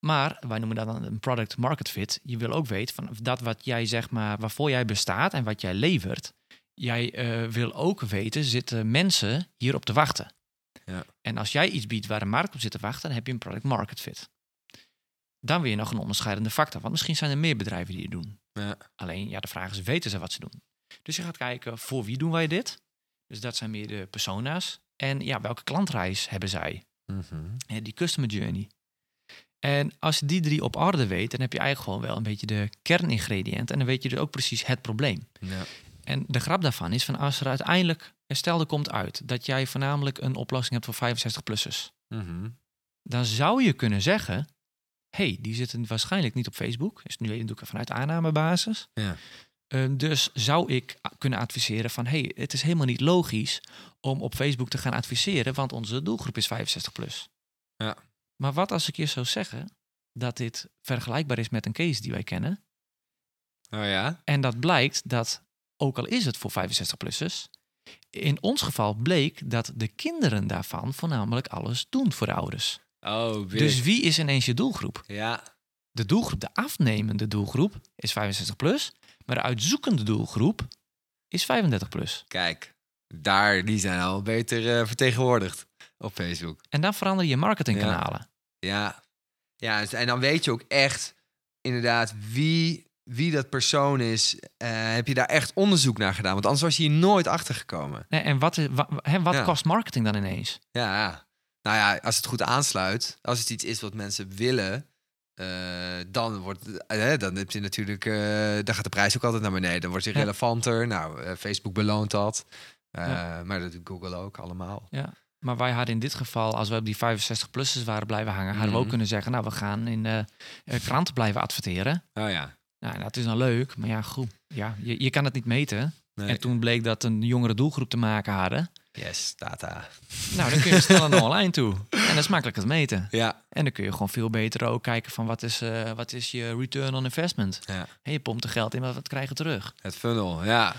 Maar wij noemen dat dan een product market fit. Je wil ook weten van dat wat jij zeg maar, waarvoor jij bestaat en wat jij levert. Jij eh, wil ook weten, zitten mensen hierop te wachten? Ja. En als jij iets biedt waar de markt op zit te wachten, dan heb je een product market fit. Dan je nog een onderscheidende factor. Want misschien zijn er meer bedrijven die het doen. Ja. Alleen, ja, de vraag is, weten ze wat ze doen? Dus je gaat kijken, voor wie doen wij dit? Dus dat zijn meer de persona's. En ja, welke klantreis hebben zij? Mhm. Die customer journey. En als je die drie op orde weet, dan heb je eigenlijk gewoon wel een beetje de kerningrediënten. En dan weet je dus ook precies het probleem. Ja. En de grap daarvan is van als er uiteindelijk, stel er komt uit dat jij voornamelijk een oplossing hebt voor 65-plussers. Mhm. Dan zou je kunnen zeggen, hey, die zitten waarschijnlijk niet op Facebook. Is nu ik vanuit aannamebasis. Ja. Ehm, dus zou ik kunnen adviseren van, hey, het is helemaal niet logisch om op Facebook te gaan adviseren, want onze doelgroep is 65 plus. Ja. Maar wat als ik je zou zeggen dat dit vergelijkbaar is met een case die wij kennen, Oh ja? en dat blijkt dat, ook al is het voor 65-plussers, in ons geval bleek dat de kinderen daarvan voornamelijk alles doen voor de ouders. Oh. Dus wie is ineens je doelgroep? Ja. De doelgroep, de afnemende doelgroep, is 65 plus, maar de uitzoekende doelgroep is 35 plus. Kijk, daar, die zijn al beter eh, vertegenwoordigd op Facebook. En dan verander je marketingkanalen. Ja. Ja, en dan weet je ook echt inderdaad wie, wie dat persoon is. Eh, heb je daar echt onderzoek naar gedaan? Want anders was je hier nooit achter gekomen. Nee, en wat, is, wa- wat Ja. kost marketing dan ineens? Ja, ja. Nou ja, als het goed aansluit, als het iets is wat mensen willen, eh, dan wordt eh, dan heb je natuurlijk, eh, dan gaat de prijs ook altijd naar beneden. Dan wordt Ja. relevanter. Nou, Facebook beloont dat. Ja. Maar dat doet Google ook allemaal. Maar wij hadden in dit geval, als we op die 65-plussers waren blijven hangen, hadden we ook Mhm. kunnen zeggen, nou, we gaan in de kranten blijven adverteren. Oh ja. Nou, dat is dan leuk, maar ja, goed. Ja, je, je kan het niet meten. Nee. En toen bleek dat een jongere doelgroep te maken hadden. Yes, data. Nou, dan kun je sneller naar online toe. En dat is makkelijk het meten. Ja. En dan kun je gewoon veel beter ook kijken van wat is, eh, wat is je return on investment. Ja. En je pompt er geld in, maar wat krijg je terug? Het funnel, ja.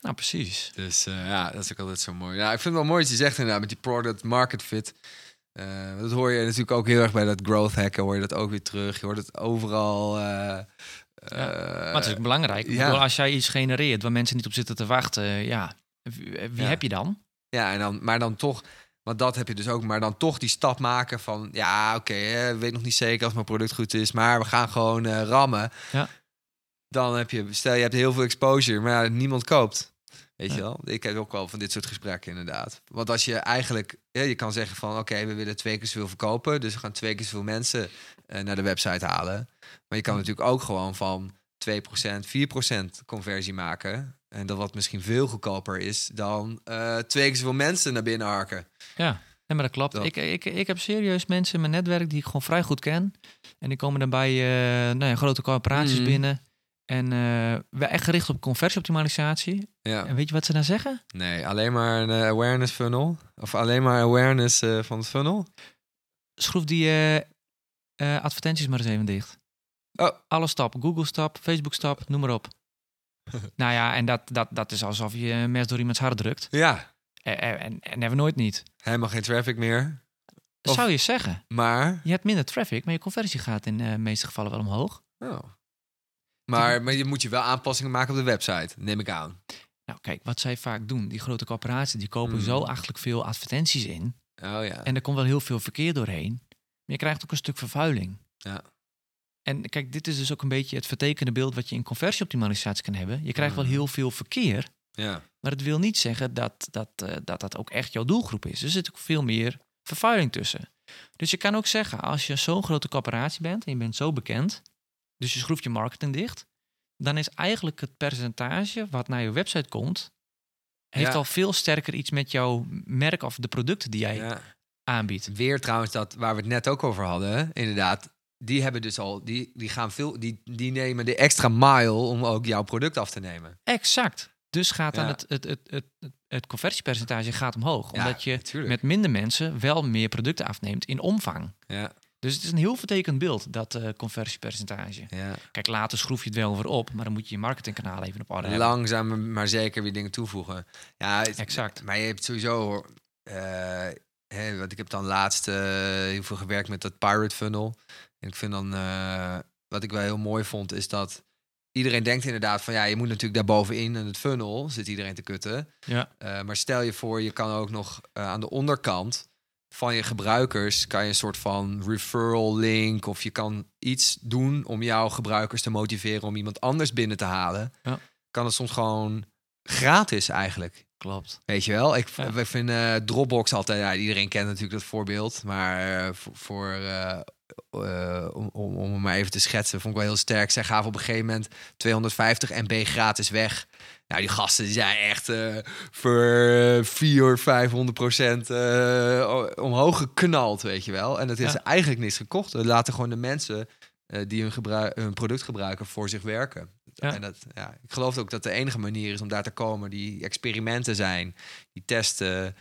Nou, precies. Dus eh, ja, dat is ook altijd zo mooi. Ja, ik vind het wel mooi wat je zegt inderdaad met die product market fit. Eh, dat hoor je natuurlijk ook heel erg bij dat growth hacken, hoor je dat ook weer terug. Je hoort het overal. Eh, Maar het is ook belangrijk. Ik ja. bedoel, als jij iets genereert waar mensen niet op zitten te wachten, ja, wie, wie Ja. heb je dan? Ja, en dan, maar dan toch, want dat heb je dus ook, maar dan toch die stap maken van, ja, oké, eh, weet nog niet zeker of mijn product goed is, maar we gaan gewoon eh, rammen. Ja. Dan heb je, stel je hebt heel veel exposure, maar niemand koopt. Weet Ja. je wel? Ik heb ook wel van dit soort gesprekken inderdaad. Want als je eigenlijk, ja, je kan zeggen van, oké, we willen twee keer zoveel verkopen, dus we gaan twee keer zoveel mensen eh, naar de website halen. Maar je kan natuurlijk ook gewoon van 2%, 4% conversie maken. En dat wat misschien veel goedkoper is dan eh, twee keer zoveel mensen naar binnen harken. Ja, nee, maar dat klopt. Dat. Ik, ik, ik heb serieus mensen in mijn netwerk die ik gewoon vrij goed ken. En die komen dan bij eh, nou ja, grote corporaties Mhm. binnen. En eh, we echt gericht op conversieoptimalisatie. Ja. En weet je wat ze dan zeggen? Nee, alleen maar een eh, awareness funnel. Of alleen maar awareness eh, van het funnel. Schroef die advertenties maar eens even dicht. Oh. Alle stap. Google stap, Facebook stap, noem maar op. nou ja, en dat, dat, dat is alsof je een mes door iemands hart drukt. Ja, En, en, en hebben we nooit niet. helemaal geen traffic meer. Dat zou je zeggen. Maar... Je hebt minder traffic, maar je conversie gaat in de meeste gevallen wel omhoog. Oh. Maar, maar je moet je wel aanpassingen maken op de website, neem ik aan. Nou, kijk, wat zij vaak doen, die grote corporaties, die kopen Mm. zo achterlijk veel advertenties in. Oh ja. En er komt wel heel veel verkeer doorheen. Maar je krijgt ook een stuk vervuiling. Ja. En kijk, dit is dus ook een beetje het vertekende beeld wat je in conversieoptimalisatie kan hebben. Je krijgt wel Mm. heel veel verkeer, ja. maar het wil niet zeggen dat dat, eh, dat dat ook echt jouw doelgroep is. Er zit ook veel meer vervuiling tussen. Dus je kan ook zeggen, als je zo'n grote corporatie bent en je bent zo bekend, dus je schroeft je marketing dicht, dan is eigenlijk het percentage wat naar je website komt, heeft Ja. al veel sterker iets met jouw merk of de producten die jij ja. aanbiedt. Weer trouwens dat waar we het net ook over hadden, inderdaad. Die hebben dus al, die, die gaan veel, die, die nemen de extra mile om ook jouw product af te nemen. Exact. Dus gaat dan Ja. het, het, het, het, het, conversiepercentage gaat omhoog. Omdat je met minder mensen wel meer producten afneemt in omvang. Ja, Dus het is een heel vertekend beeld, dat eh, conversiepercentage. ja. Kijk, later schroef je het wel weer op, maar dan moet je je marketingkanaal even op orde hebben. Langzaam maar zeker weer dingen toevoegen. Ja, het- Exact. Maar je hebt sowieso, hè, want ik heb dan laatst eh, heel veel gewerkt met dat pirate funnel. En ik vind dan, wat ik wel heel mooi vond, is dat iedereen denkt inderdaad van ja, je moet natuurlijk daarbovenin in het funnel zit iedereen te kutten. Ja. Maar stel je voor, je kan ook nog aan de onderkant van je gebruikers kan je een soort van referral link of je kan iets doen om jouw gebruikers te motiveren om iemand anders binnen te halen. Ja. Kan het soms gewoon gratis eigenlijk. Klopt. Weet je wel? Ik, Ja. ik vind eh, Dropbox altijd, ja, iedereen kent natuurlijk dat voorbeeld, maar eh, voor, voor eh, om, om, om hem maar even te schetsen, vond ik wel heel sterk. Zij gaven op een gegeven moment 250 MB gratis weg. Nou, die gasten die zijn echt eh, voor eh, 400, 500 procent eh, omhoog geknald, weet je wel. En dat is Ja. eigenlijk niks gekocht. We laten gewoon de mensen die hun, gebruik, hun product gebruiken voor zich werken. Ja. En dat, ja, ik geloof ook dat de enige manier is om daar te komen, die experimenten zijn, die testen.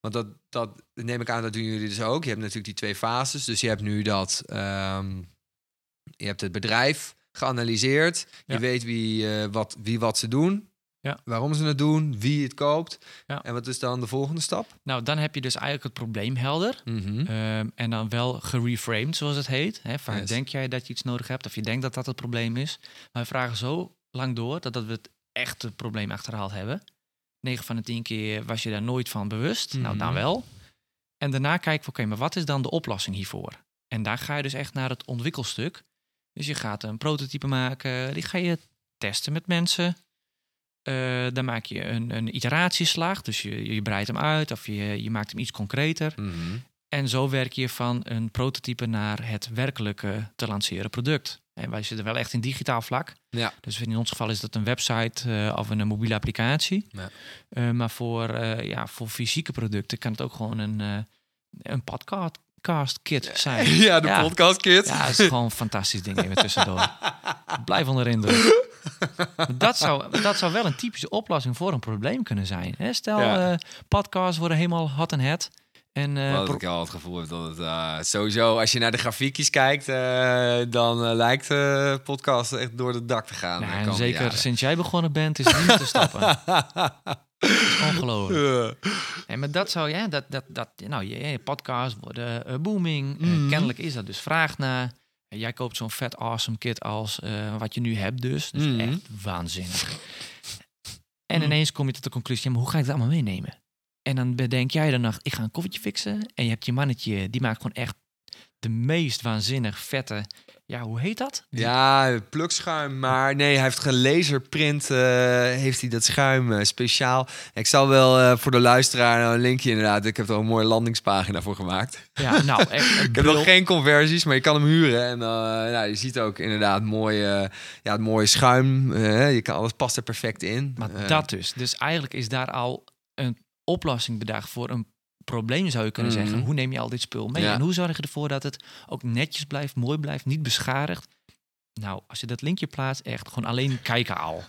want dat, dat neem ik aan, dat doen jullie dus ook. Je hebt natuurlijk die twee fases. Dus je hebt nu dat, ehm, je hebt het bedrijf geanalyseerd. Ja. Je weet wie, eh, wat, wie wat ze doen. Ja. Waarom ze het doen, wie het koopt. Ja. En wat is dan de volgende stap? Nou, dan heb je dus eigenlijk het probleem helder. Mhm. Ehm, en dan wel gereframed, zoals het heet. Hè, vaak Yes. denk jij dat je iets nodig hebt of je denkt dat dat het probleem is. Maar we vragen zo lang door dat, dat we het echte probleem achterhaald hebben. 9 van de 10 keer was je daar nooit van bewust. Nou, dan Mhm. wel. En daarna kijken we, oké, maar wat is dan de oplossing hiervoor? En daar ga je dus echt naar het ontwikkelstuk. Dus je gaat een prototype maken, die ga je testen met mensen. Eh, dan maak je een, een iteratieslag, dus je, je breidt hem uit of je, je maakt hem iets concreter. Mhm. En zo werk je van een prototype naar het werkelijke te lanceren product. En wij zitten wel echt in digitaal vlak. Ja. Dus in ons geval is dat een website eh, of een mobiele applicatie. Ja. Eh, maar voor, ja, voor fysieke producten kan het ook gewoon een, een podcast kit zijn. ja, de Ja. podcast kit. Ja, het is gewoon een fantastisch ding even tussendoor. Blijf onder de indruk. Dat zou, dat zou wel een typische oplossing voor een probleem kunnen zijn. Hè? Stel, Ja. eh, podcasts worden helemaal hot en het. En eh, Wat pro- ik al het gevoel heb dat het eh, sowieso, als je naar de grafiekjes kijkt, dan lijkt de podcast echt door het dak te gaan. Nou, en zeker sinds jij begonnen bent, is het niet te stoppen. Ongelooflijk. Ja. En maar dat zou, ja, dat, dat, dat, nou, je, je podcasts worden eh, booming. Eh, Mhm. kennelijk is dat dus vraag naar. Jij koopt zo'n vet awesome kit als eh, wat je nu hebt dus. Dus Mhm. echt waanzinnig. En Mhm. ineens kom je tot de conclusie, ja, maar hoe ga ik dat allemaal meenemen? En dan bedenk jij dan nog, ik ga een koffietje fixen. En je hebt je mannetje, die maakt gewoon echt de meest waanzinnig vette, ja, hoe heet dat? Die- Ja, plukschuim, maar nee, hij heeft gelaserprint, eh heeft hij dat schuim eh, speciaal. Ik zal wel eh, voor de luisteraar nou, een linkje inderdaad, ik heb er een mooie landingspagina voor gemaakt. Ja, nou, echt Ik heb nog geen conversies, maar je kan hem huren. En nou, je ziet ook inderdaad mooi, eh, ja, het mooie schuim. je kan, alles past er perfect in. Maar dat dus. Dus eigenlijk is daar al een oplossing bedacht voor een probleem, zou je kunnen Mhm. zeggen. Hoe neem je al dit spul mee? Ja. En hoe zorg je ervoor dat het ook netjes blijft, mooi blijft, niet beschadigd? Nou, als je dat linkje plaatst, echt gewoon alleen kijken al.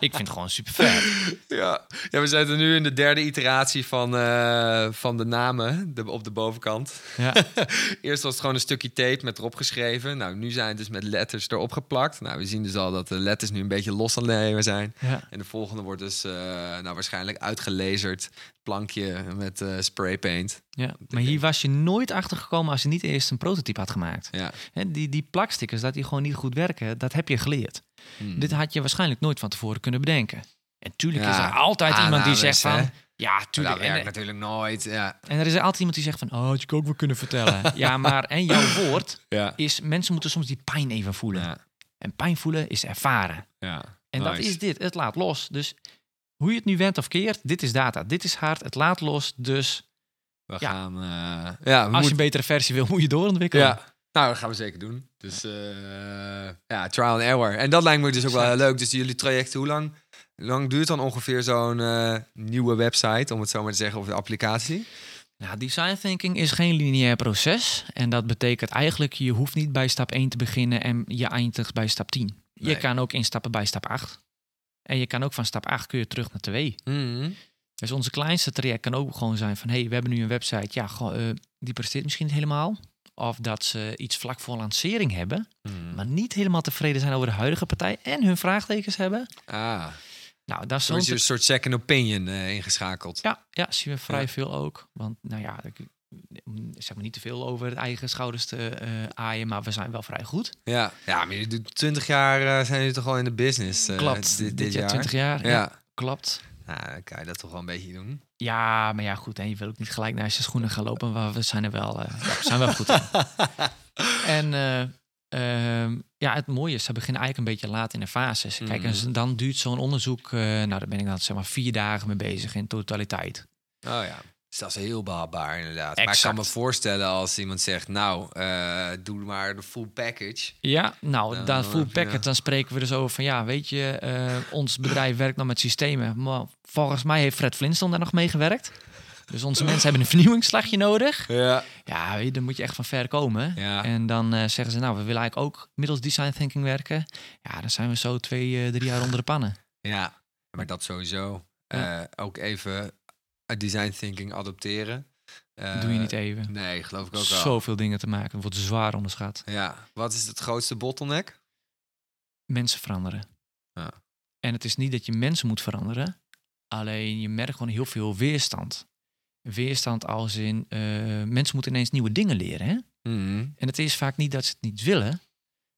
ik vind het gewoon super vet. Ja. ja, we zitten nu in de derde iteratie van, eh, van de namen de, op de bovenkant. Ja. Eerst was het gewoon een stukje tape met erop geschreven. Nou, nu zijn het dus met letters erop geplakt. Nou, we zien dus al dat de letters nu een beetje los aan het nemen zijn. ja. En de volgende wordt dus eh, nou, waarschijnlijk uitgelezerd. Plankje met eh spraypaint. Ja, maar hier was je nooit achter gekomen als je niet eerst een prototype had gemaakt. Ja. Hè, die, die plakstickers, dat die gewoon niet goed werken, dat heb je geleerd. Hmm. Dit had je waarschijnlijk nooit van tevoren kunnen bedenken. En tuurlijk is er altijd iemand die aannames, zegt van... hè? Ja, dat tuurlijk. werkt En, natuurlijk nooit. Ja. en er is er altijd iemand die zegt van... Oh, had je ook wel kunnen vertellen. ja, maar en jouw woord Ja. is... Mensen moeten soms die pijn even voelen. Ja. En pijn voelen is ervaren. ja. En dat is dit. Het laat los. Dus hoe je het nu went of keert, dit is data. Dit is hard. Het laat los. Dus We gaan... eh, ja, we als je een betere versie wil, moet je doorontwikkelen. Ja, nou, dat gaan we zeker doen. Dus eh, ja, trial and error. En dat lijkt me dus ook wel Exact. leuk. Dus jullie trajecten, hoe lang, lang duurt dan ongeveer zo'n eh, nieuwe website, om het zo maar te zeggen, of de applicatie? Nou, design thinking is geen lineair proces. En dat betekent eigenlijk, je hoeft niet bij stap 1 te beginnen en je eindigt bij stap 10. Je kan ook instappen bij stap 8. En je kan ook van stap 8 kun je terug naar 2. Mhm. Dus onze kleinste traject kan ook gewoon zijn van... hé, hey, we hebben nu een website, ja, goh, eh, die presteert misschien niet helemaal. Of dat ze iets vlak voor lancering hebben... Mhm. maar niet helemaal tevreden zijn over de huidige partij... en hun vraagtekens hebben. Ah, Nou, dat is een soort second opinion eh, ingeschakeld. Ja, ja, zien we vrij Ja. veel ook. Want nou ja, ik, zeg maar niet te veel over het eigen schouders te eh, aaien, maar we zijn wel vrij goed. Ja, ja maar je doet 20 jaar eh, zijn jullie toch al in de business? Klopt, Dit, dit, jaar 20 jaar. Ja. Ja. klopt. Nou, dan kan je dat toch wel een beetje doen. Ja, maar ja, goed. En je wil ook niet gelijk naar je schoenen gaan lopen, maar we zijn er wel, eh, ja, we zijn wel goed in. En eh, ehm, ja, het mooie is, ze beginnen eigenlijk een beetje laat in de fases. Kijk, en z- dan duurt zo'n onderzoek, eh, nou, daar ben ik dan zeg maar vier dagen mee bezig in totaliteit. Oh ja. Dus dat is heel behapbaar inderdaad. Maar ik kan me voorstellen als iemand zegt, nou, eh, doe maar de full package. Ja, nou, dan full ja. packet, dan spreken we dus over van ja, weet je, eh, ons bedrijf werkt nog met systemen. Maar volgens mij heeft Fred Flintstone daar nog mee gewerkt. Dus onze mensen hebben een vernieuwingsslagje nodig. Ja. Ja, dan moet je echt van ver komen. Ja. En dan eh, zeggen ze, nou, we willen eigenlijk ook middels design thinking werken. Ja, dan zijn we zo twee, drie jaar onder de pannen. Ja, maar dat sowieso. Ja. Ook even design thinking adopteren. Eh, Doe je niet even. Nee, geloof ik ook wel. Zoveel dingen te maken, wordt zwaar onderschat. Ja, wat is het grootste bottleneck? Mensen veranderen. Ja. En het is niet dat je mensen moet veranderen. Alleen je merkt gewoon heel veel weerstand. Weerstand als in eh, mensen moeten ineens nieuwe dingen leren. Hè? Mhm. En het is vaak niet dat ze het niet willen,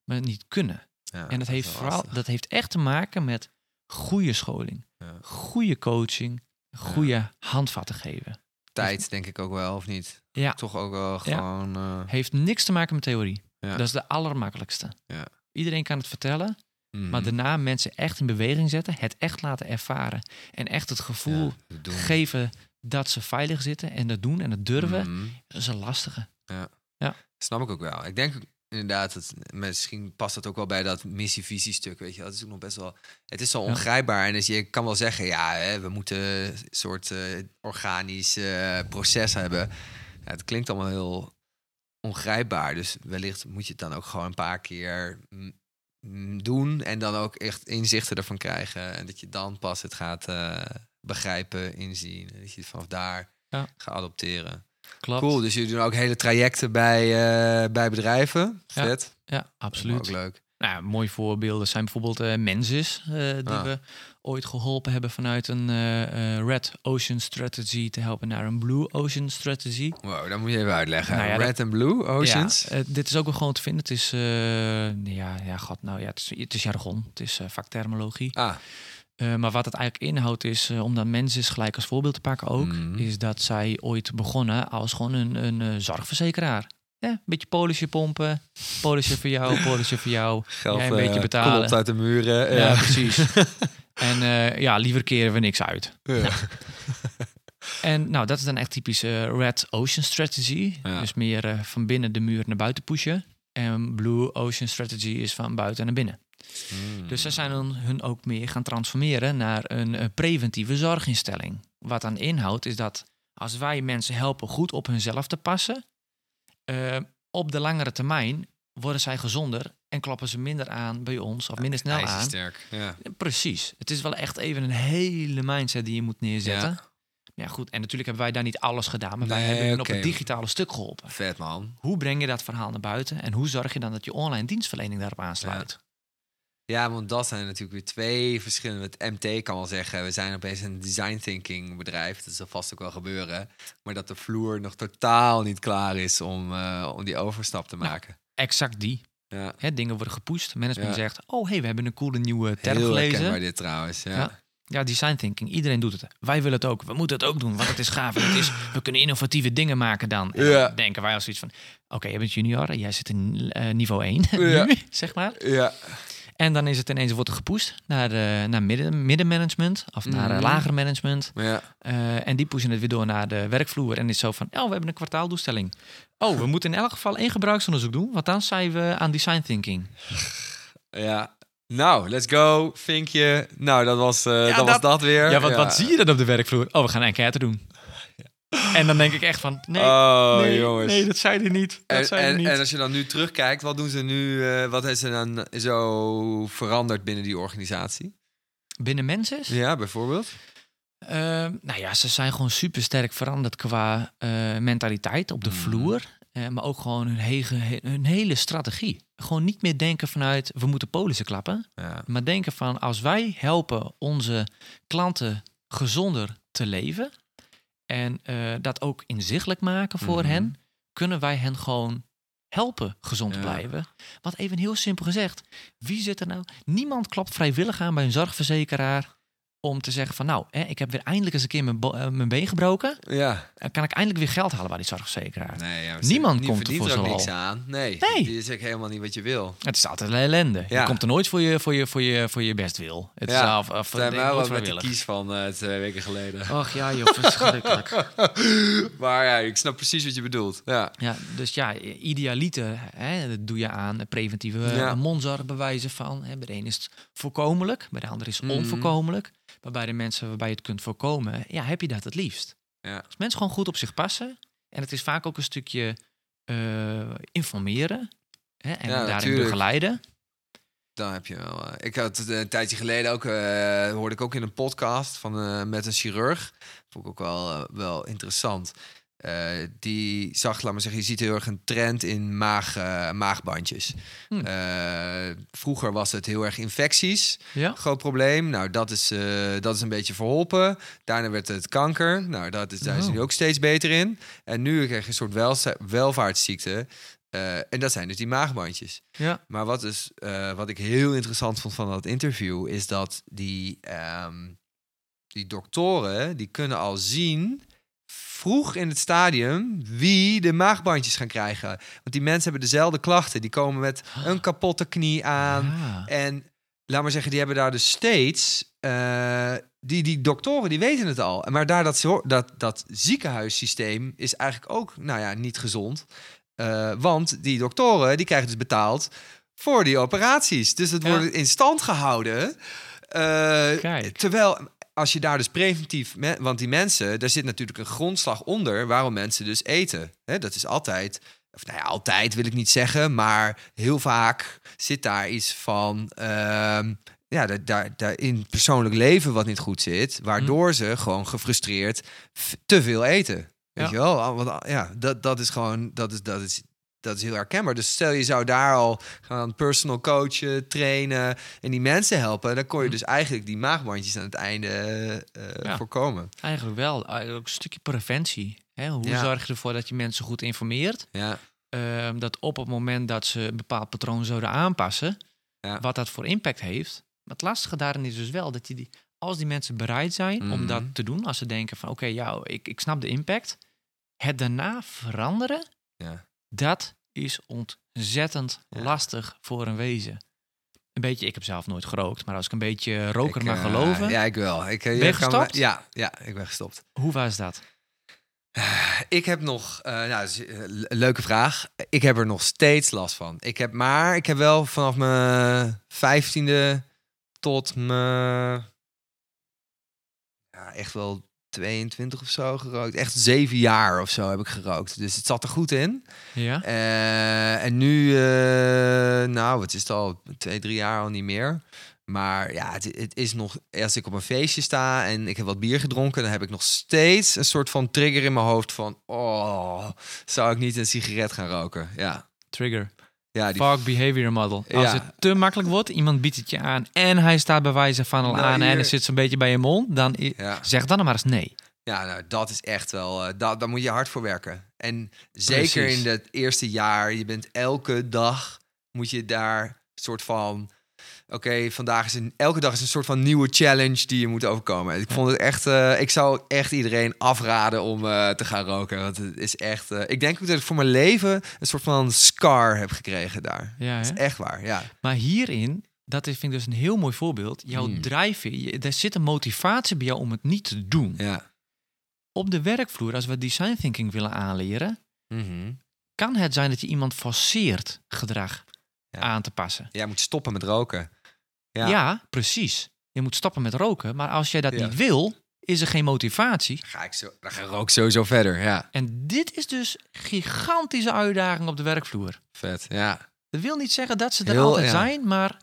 maar het niet kunnen. Ja, en dat, heeft vooral lastig. dat heeft echt te maken met goede scholing, Ja. goede coaching, goede handvatten geven. Tijd denk ik ook wel, of niet? Ja. Toch ook wel gewoon... eh, Heeft niks te maken met theorie. Ja. Dat is de allermakkelijkste. Ja. Iedereen kan het vertellen, mhm. maar daarna mensen echt in beweging zetten, het echt laten ervaren en echt het gevoel Ja, geven dat ze veilig zitten en dat doen en het durven, Mhm. dat is een lastige. Snap ik ook wel. Ik denk inderdaad, dat, misschien past dat ook wel bij dat missie-visie-stuk. Weet je, dat is ook nog best wel. Het is zo ongrijpbaar. En dus je kan wel zeggen, ja, hè, we moeten een soort eh, organisch eh, proces hebben. Ja, het klinkt allemaal heel ongrijpbaar. Dus wellicht moet je het dan ook gewoon een paar keer mm, mm, doen. En dan ook echt inzichten ervan krijgen. En dat je dan pas het gaat eh, begrijpen, inzien. En dat je het vanaf daar Ja. gaat adopteren. Klopt. Cool, dus jullie doen ook hele trajecten bij, eh, bij bedrijven. Ja. Vet. Ja, absoluut. Ook leuk. Nou, ja, mooie voorbeelden zijn bijvoorbeeld eh Mensis, eh, die Ah. we ooit geholpen hebben vanuit een Red Ocean Strategy te helpen naar een Blue Ocean Strategy. Wow, dat moet je even uitleggen. Nou ja, Red and Blue Oceans. Ja, dit is ook wel gewoon te vinden. Het is, ja, ja, god, nou ja, het is, het is jargon, het is vakterminologie. Ah, Eh, maar wat het eigenlijk inhoudt is, eh, om dan Mensis gelijk als voorbeeld te pakken ook, Mhm. is dat zij ooit begonnen als gewoon een, een eh, zorgverzekeraar. Ja, een beetje polisje pompen, polisje voor jou, polisje voor jou. geld een beetje betalen. klopt uit de muren. Ja, precies. en ja, liever keren we niks uit. Ja. En nou, dat is dan echt typisch eh, Red Ocean Strategy. Ja. Dus meer van binnen de muur naar buiten pushen. En Blue Ocean Strategy is van buiten naar binnen. Hmm. Dus ze zijn hun, hun ook meer gaan transformeren naar een eh, preventieve zorginstelling. Wat dan inhoudt is dat als wij mensen helpen goed op hunzelf te passen, eh, op de langere termijn worden zij gezonder en kloppen ze minder aan bij ons of minder snel aan. IJzersterk, ja. Precies. Het is wel echt even een hele mindset die je moet neerzetten. Ja. Ja, goed. En natuurlijk hebben wij daar niet alles gedaan, maar wij hebben hun op het digitale stuk geholpen. Vet man. Hoe breng je dat verhaal naar buiten en hoe zorg je dan dat je online dienstverlening daarop aansluit? Ja, want dat zijn natuurlijk weer twee verschillende. Het MT kan wel zeggen, we zijn opeens een design thinking bedrijf. Dat zal vast ook wel gebeuren. Maar dat de vloer nog totaal niet klaar is om, eh, om die overstap te Nou, maken. Exact die. Ja, Hè, dingen worden gepusht. Management Ja. zegt, oh hey, we hebben een coole nieuwe term heel gelezen. herkenbaar dit trouwens. Ja. Ja. Ja, design thinking. Iedereen doet het. Wij willen het ook. We moeten het ook doen, want het is gaaf. Het is, we kunnen innovatieve dingen maken dan. Ja. dan denken wij als iets van... Oké, je bent junior, jij zit in eh, niveau 1 Ja. nu, zeg maar. ja. En dan is het ineens wordt er gepusht naar, eh, naar midden, middenmanagement of naar eh, Mhm. lager management. ja. Eh, en die pushen het weer door naar de werkvloer. En is zo van, oh, we hebben een kwartaaldoelstelling. Oh, we moeten in elk geval één gebruiksonderzoek doen, want dan zijn we aan design thinking. Ja. Nou, let's go. Vinkje. Nou, dat was, dat, was dat- dat weer. Ja, wat, wat zie je dan op de werkvloer? Oh, we gaan een enquête doen. En dan denk ik echt van, nee, oh, nee, jongens. nee, dat zei hij niet. Dat En, zei en, niet. en als je dan nu terugkijkt, wat doen ze nu? eh, wat is er dan zo veranderd binnen die organisatie? Binnen mensen? Ja, bijvoorbeeld. Ehm, nou ja, ze zijn gewoon super sterk veranderd qua eh, mentaliteit op de Mhm. vloer. eh, maar ook gewoon hun, hege, he- hun hele strategie. Gewoon niet meer denken vanuit we moeten polissen klappen. Ja. Maar denken van als wij helpen onze klanten gezonder te leven. En eh, dat ook inzichtelijk maken voor Mhm. hen. Kunnen wij hen gewoon helpen gezond Ja. blijven. Want even heel simpel gezegd. Wie zit er nou? Niemand klapt vrijwillig aan bij een zorgverzekeraar. Om te zeggen van nou, hè, ik heb weer eindelijk eens een keer mijn, eh, mijn been gebroken. Ja. En kan ik eindelijk weer geld halen bij die zorgverzekeraar. Nee, ja, Niemand komt er ook zo niks aan. Nee, Nee. die is ook helemaal niet wat je wil. Het is altijd een ellende. Ja. Je komt er nooit voor je, voor je, voor je, voor je best wil. Het Ja. is af, Zijn wel met de kies van eh, twee weken geleden. Och ja, joh, verschrikkelijk. maar ja, ik snap precies wat je bedoelt. Ja. ja, dus ja, idealiter, hè, dat doe je aan preventieve Ja. mondzorg bewijzen van. Hè. Bij de een is het voorkomelijk, bij de ander is het Mhm. onvoorkomelijk. Bij de mensen waarbij je het kunt voorkomen, ja, heb je dat het liefst. Ja. Als mensen gewoon goed op zich passen. En het is vaak ook een stukje eh, informeren. Hè, en Ja, daarin natuurlijk. begeleiden. Dan heb je wel. eh, ik had het een tijdje geleden ook, eh, hoorde ik ook in een podcast van, eh, met een chirurg. Vond ik ook wel, eh, wel interessant. Eh, die zag, laat maar zeggen, je ziet heel erg een trend in maag, eh, maagbandjes. Hm. Eh, vroeger was het heel erg infecties. Ja. Groot probleem. Nou, dat is, dat is een beetje verholpen. Daarna werd het kanker. Nou, dat is, daar is Oh. nu ook steeds beter in. En nu krijg je een soort welzi- welvaartsziekte. En dat zijn dus die maagbandjes. Ja. Maar wat, is, wat ik heel interessant vond van dat interview... is dat die, ehm, die doktoren, die kunnen al zien... vroeg in het stadium wie de maagbandjes gaan krijgen. Want die mensen hebben dezelfde klachten. Die komen met een kapotte knie aan. Ja. En laat maar zeggen, die hebben daar dus steeds. eh, die, die doktoren die weten het al. Maar daar dat, dat, dat ziekenhuissysteem is eigenlijk ook, nou ja, niet gezond. Eh, want die doktoren die krijgen dus betaald voor die operaties. Dus het Ja. wordt in stand gehouden. Eh, terwijl als je daar dus preventief, want die mensen, daar zit natuurlijk een grondslag onder waarom mensen dus eten. Hè, dat is altijd, of nou ja, altijd wil ik niet zeggen, maar heel vaak zit daar iets van, ehm, ja, daar, daar, daar in persoonlijk leven wat niet goed zit, waardoor ze gewoon gefrustreerd te veel eten. Weet Ja. je wel? Want ja, dat, dat is gewoon, dat is, dat is, dat is heel herkenbaar. Dus stel je zou daar al gaan personal coachen, trainen en die mensen helpen, dan kon je Hm. dus eigenlijk die maagbandjes aan het einde eh, Ja. voorkomen. Eigenlijk wel. Eigenlijk een stukje preventie. Hè? Hoe Ja. zorg je ervoor dat je mensen goed informeert? Ja, Ehm, dat op het moment dat ze een bepaald patroon zouden aanpassen, wat dat voor impact heeft. Maar het lastige daarin is dus wel dat je die, als die mensen bereid zijn om Mhm. dat te doen, als ze denken van oké, ja, ik, ik snap de impact, het daarna veranderen, Ja. Dat is ontzettend Ja. lastig voor een wezen. Een beetje, ik heb zelf nooit gerookt, maar als ik een beetje roker ik, mag eh, geloven, Ja, ik wel. Ik, eh, Ben je kan gestopt? ja, ja, ik ben gestopt. hoe was dat? Ik heb nog, eh, nou, eh, leuke vraag. Ik heb er nog steeds last van. Ik heb, maar ik heb wel vanaf mijn vijftiende tot mijn, ja, echt wel 22 of zo gerookt. Echt zeven jaar of zo heb ik gerookt. Dus het zat er goed in. Ja? Eh, en nu, eh, nou, wat is het al? Twee, drie jaar al niet meer. Maar ja, het, het is nog. Als ik op een feestje sta en ik heb wat bier gedronken, dan heb ik nog steeds een soort van trigger in mijn hoofd van. Oh, zou ik niet een sigaret gaan roken? Ja. Trigger. Ja, die Fuck behavior model. Als Ja. het te makkelijk wordt, iemand biedt het je aan en hij staat bij wijze van al Nou, aan en hij zit zo'n beetje bij je mond, dan Ja. zeg dan maar eens nee. Ja, nou, dat is echt wel. eh dat, daar moet je hard voor werken. En zeker Precies. in het eerste jaar, je bent elke dag moet je daar soort van. Oké, vandaag is een. Elke dag is een soort van nieuwe challenge die je moet overkomen. Ik vond het echt. eh, ik zou echt iedereen afraden om eh, te gaan roken. Want het is echt. eh, ik denk ook dat ik voor mijn leven een soort van scar heb gekregen daar. Ja, Dat is echt waar. Ja. Maar hierin, dat is, vind ik dus een heel mooi voorbeeld. Jouw Hmm. je- er zit een motivatie bij jou om het niet te doen. Ja. Op de werkvloer, als we design thinking willen aanleren, Mhm. kan het zijn dat je iemand forceert gedrag Ja. aan te passen. Jij moet stoppen met roken. Ja. Ja. precies. Je moet stoppen met roken, maar als jij dat Ja. niet wil, is er geen motivatie. Ga ik zo, dan ga ik sowieso verder. Ja. En dit is dus gigantische uitdaging op de werkvloer. Vet. Ja. Dat wil niet zeggen dat ze er Heel, altijd ja. zijn, maar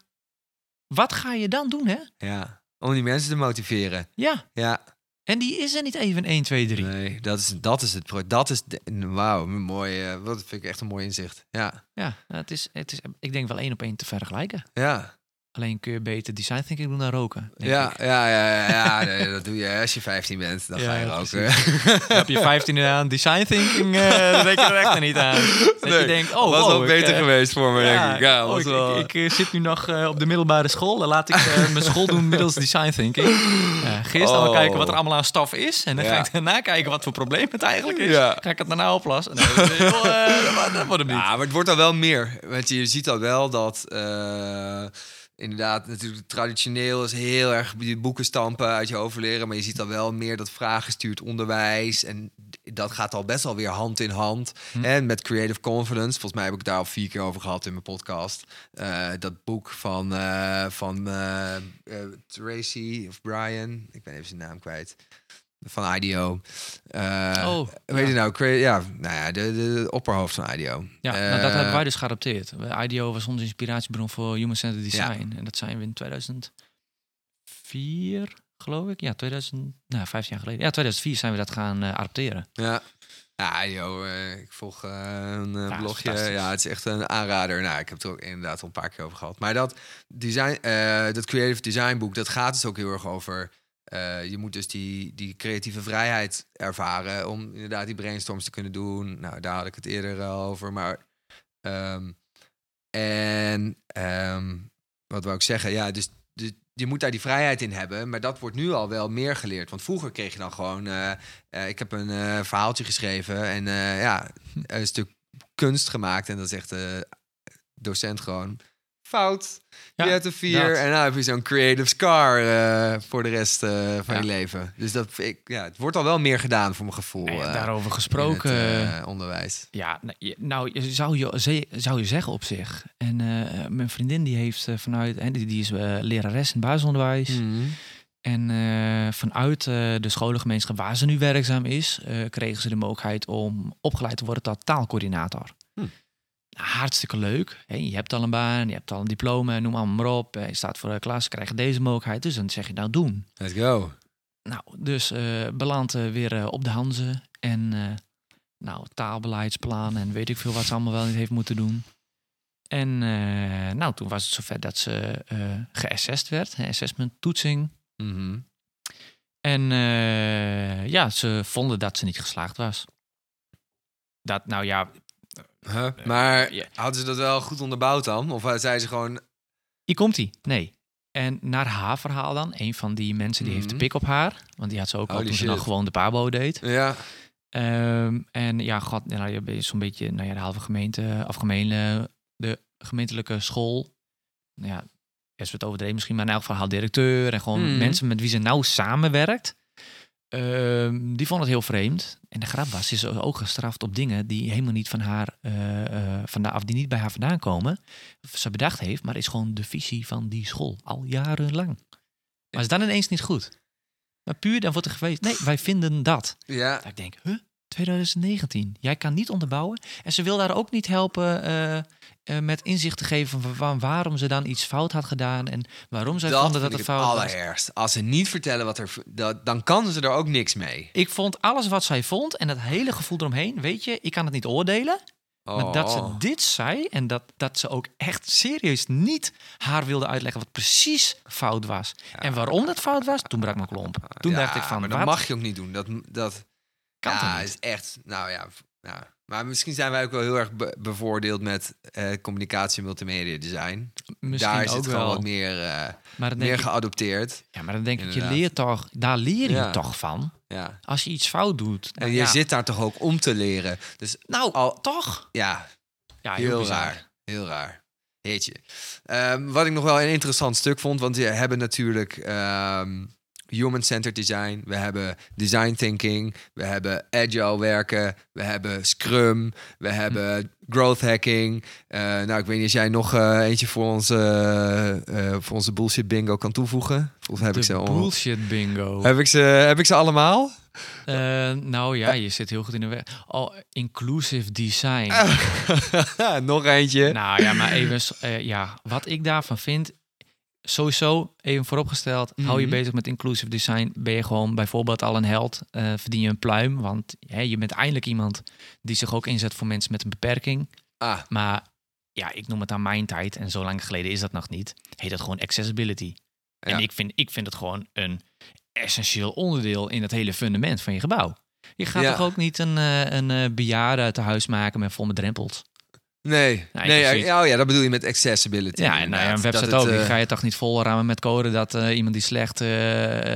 wat ga je dan doen, hè? Ja. Om die mensen te motiveren. Ja, Ja. en die is er niet even 1, 2, 3. Nee, dat is, dat is het. Dat is. Wauw, mooi. eh, wat vind ik echt een mooi inzicht. Ja. Ja, het is, het is, ik denk wel één op één te vergelijken. Ja. Alleen kun je beter design thinking doen dan roken. Ja, ja, ja, ja, ja dat doe je als je 15 bent. Dan Ja, ga je roken. Heb je 15 aan design thinking, eh dan denk je er echt niet aan. Dat je Nee, denkt, oh, was wow, wel ik, beter eh, geweest voor me, denk ik. Ja, oh, was ik, wel... ik, ik, eh, zit nu nog op de middelbare school. Dan laat ik mijn school doen middels design thinking. Dan Oh. kijken wat er allemaal aan staf is. En dan ga ik daarna kijken wat voor probleem het eigenlijk is. Ga ik het daarna oplossen. Nee, dat, is heel, dat wordt- dat wordt hem niet. Ja, maar het wordt al wel meer. Want je ziet al wel dat... inderdaad, natuurlijk traditioneel is heel erg die boeken stampen uit je hoofd leren. Maar je ziet al wel meer dat vraaggestuurd onderwijs. En dat gaat al best wel weer hand in hand. Hm. En met creative confidence. Volgens mij heb ik daar al vier keer over gehad in mijn podcast. Eh, dat boek van, eh, van eh, Tracy of Brian. Ik ben even zijn naam kwijt. Van IDEO. Eh, Oh, Weet ja. je nou, ja, nou ja, de, de, opperhoofd van IDEO. Ja, Eh, nou, dat hebben wij dus geadopteerd. IDEO was onze inspiratiebron voor Human Centered Design. En dat zijn we in 2004, geloof ik. Ja, 2000, nou, 15 jaar geleden. Ja, 2004 zijn we dat gaan eh, adopteren. Ja. Ja, eh, ik volg eh, een eh, Ja, blogje. Ja, het is echt een aanrader. Nou, ik heb het er ook inderdaad al een paar keer over gehad. Maar dat, design, eh, dat creative design boek, dat gaat dus ook heel erg over... eh, je moet dus die, die creatieve vrijheid ervaren om inderdaad die brainstorms te kunnen doen. Nou, daar had ik het eerder al over. Maar ehm, en ehm, wat wou ik zeggen? Ja, dus, dus je moet daar die vrijheid in hebben. Maar dat wordt nu al wel meer geleerd. Want vroeger kreeg je dan gewoon... eh, eh, ik heb een verhaaltje geschreven en ja, een stuk kunst gemaakt. En dat zegt de docent gewoon... Fout, Ja, je hebt een vier. dat. En nou heb je zo'n creative scar eh, voor de rest eh, van Ja. je leven. Dus dat, ik, ja, het wordt al wel meer gedaan voor mijn gevoel. Nou eh, daarover gesproken. het, onderwijs. Ja, nou, je- nou zou, je, zou je zeggen op zich. En mijn vriendin die heeft vanuit, en die, die is lerares in basisonderwijs. Mhm. En vanuit de scholengemeenschap waar ze nu werkzaam is, kregen ze de mogelijkheid om opgeleid te worden tot taalcoördinator. Hm. Hartstikke leuk. Je hebt al een baan, je hebt al een diploma, noem allemaal maar op. Eh, Je staat voor de klas, krijg je deze mogelijkheid. Dus dan zeg je nou doen. Let's go. Nou, dus beland eh, weer op de Hanze. En nou, taalbeleidsplan en weet ik veel wat ze allemaal wel niet heeft moeten doen. En nou, toen was het zover dat ze eh geassessed werd. Assessment, toetsing. Mhm. En ja, ze vonden dat ze niet geslaagd was. Dat, nou ja, Huh? Maar ja. hadden ze dat wel goed onderbouwd dan? Of eh, zei ze gewoon... hier komt ie. Nee. En naar haar verhaal dan, een van die mensen die heeft de Mhm. pik op haar. Want die had ze ook al toen ze nog gewoon de pabo deed. Ja, Ehm, en ja, god, nou, je bent zo'n beetje nou ja, de halve gemeente, of gemene, de gemeentelijke school. Nou ja, is het overdreven misschien, maar in elk geval haar directeur en gewoon Mhm. mensen met wie ze nauw samenwerkt. Ehm, die vond het heel vreemd. En de grap was, ze is ook gestraft op dingen die helemaal niet van haar, eh, eh, vandaan, of die niet bij haar vandaan komen. Of ze bedacht heeft, maar is gewoon de visie van die school al jarenlang. Maar is dan ineens niet goed. Maar puur, dan wordt er geweest, nee, wij vinden dat. Ja. Dat ik denk, huh? 2019. Jij kan niet onderbouwen. En ze wil daar ook niet helpen eh, met inzicht te geven van wa- waarom ze dan iets fout had gedaan en waarom zij dat vonden dat het fout was. allerergst. Als ze niet vertellen wat er... Dat, dan kan ze er ook niks mee. Ik vond alles wat zij vond en het hele gevoel eromheen, weet je, ik kan het niet oordelen. Maar dat ze Oh. dit zei en dat, dat ze ook echt serieus niet haar wilde uitleggen wat precies fout was. En waarom dat fout was, toen brak mijn klomp. Toen Ja, dacht ik van, maar dat wat? mag je ook niet doen. Dat, dat Kan ja, is echt... Nou ja. Maar misschien zijn wij ook wel heel erg be- bevoordeeld met eh, communicatie en multimedia design. Misschien Daar is het wel. gewoon wat meer, eh, meer ik, geadopteerd. ja, maar dan denk ik, je leert toch, daar leer je Ja. toch van. Ja. Als je iets fout doet. En nou je ja. zit daar toch ook om te leren. Dus Nou, al, toch? ja, Ja, heel, raar. Heel raar. Heetje. Ehm, wat ik nog wel een interessant stuk vond, want we hebben natuurlijk ehm, human-centered design, we hebben design thinking, we hebben agile werken, we hebben scrum, we hebben growth hacking. Eh, nou, ik weet niet als jij nog eh, eentje voor onze, eh, voor onze bullshit bingo kan toevoegen. Mij heb ik De ze al. bullshit bingo. Heb ik ze, heb ik ze allemaal? Nou ja, je zit heel goed in de weg. Oh, inclusive design. nog eentje. Nou ja, maar even, ja, wat ik daarvan vind, sowieso even vooropgesteld, hou je Mhm. bezig met inclusive design, ben je gewoon bijvoorbeeld al een held, eh, verdien je een pluim, want hè, je bent eindelijk iemand die zich ook inzet voor mensen met een beperking. Ah, Maar ja, ik noem het aan mijn tijd, en zo lang geleden is dat nog niet, heet dat gewoon accessibility. Ja. En ik vind, ik vind het gewoon een essentieel onderdeel in het hele fundament van je gebouw. Je gaat Ja. toch ook niet een, eh, een eh, bejaarde de huis maken met vol met drempels? Nee, Nee, oh ja, dat bedoel je met accessibility. Ja, en nou ja, een website Dat ook. het, Die eh, ga je toch niet vol ramen met code dat eh, iemand die slecht eh,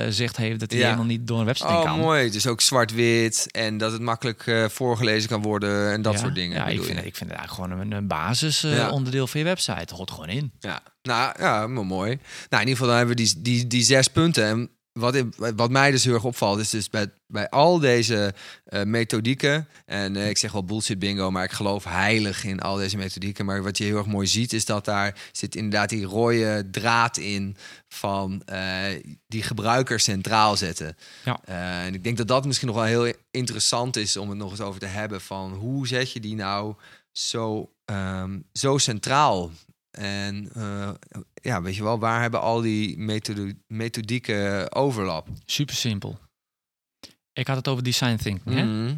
zicht heeft, dat hij Ja. helemaal niet door een website Oh, kan. mooi. Dus ook zwart-wit en dat het makkelijk voorgelezen kan worden en dat Ja. soort dingen. Ja, ik vind, ik vind het eigenlijk gewoon een, een basis eh, Ja. onderdeel van je website. Dat hoort gewoon in. Ja, nou ja, maar mooi. Nou, in ieder geval dan hebben we die, die, die zes punten. En wat, wat mij dus heel erg opvalt, is dus bij, bij al deze eh, methodieken. En eh, ik zeg wel bullshit bingo, maar ik geloof heilig in al deze methodieken. Maar wat je heel erg mooi ziet, is dat daar zit inderdaad die rode draad in van eh, die gebruiker centraal zetten. Ja. En ik denk dat dat misschien nog wel heel interessant is om het nog eens over te hebben. Van hoe zet je die nou zo, ehm, zo centraal? En ja, weet je wel, waar hebben al die methode, methodieken overlap? Super simpel. Ik had het over design thinking. Hè? Mhm.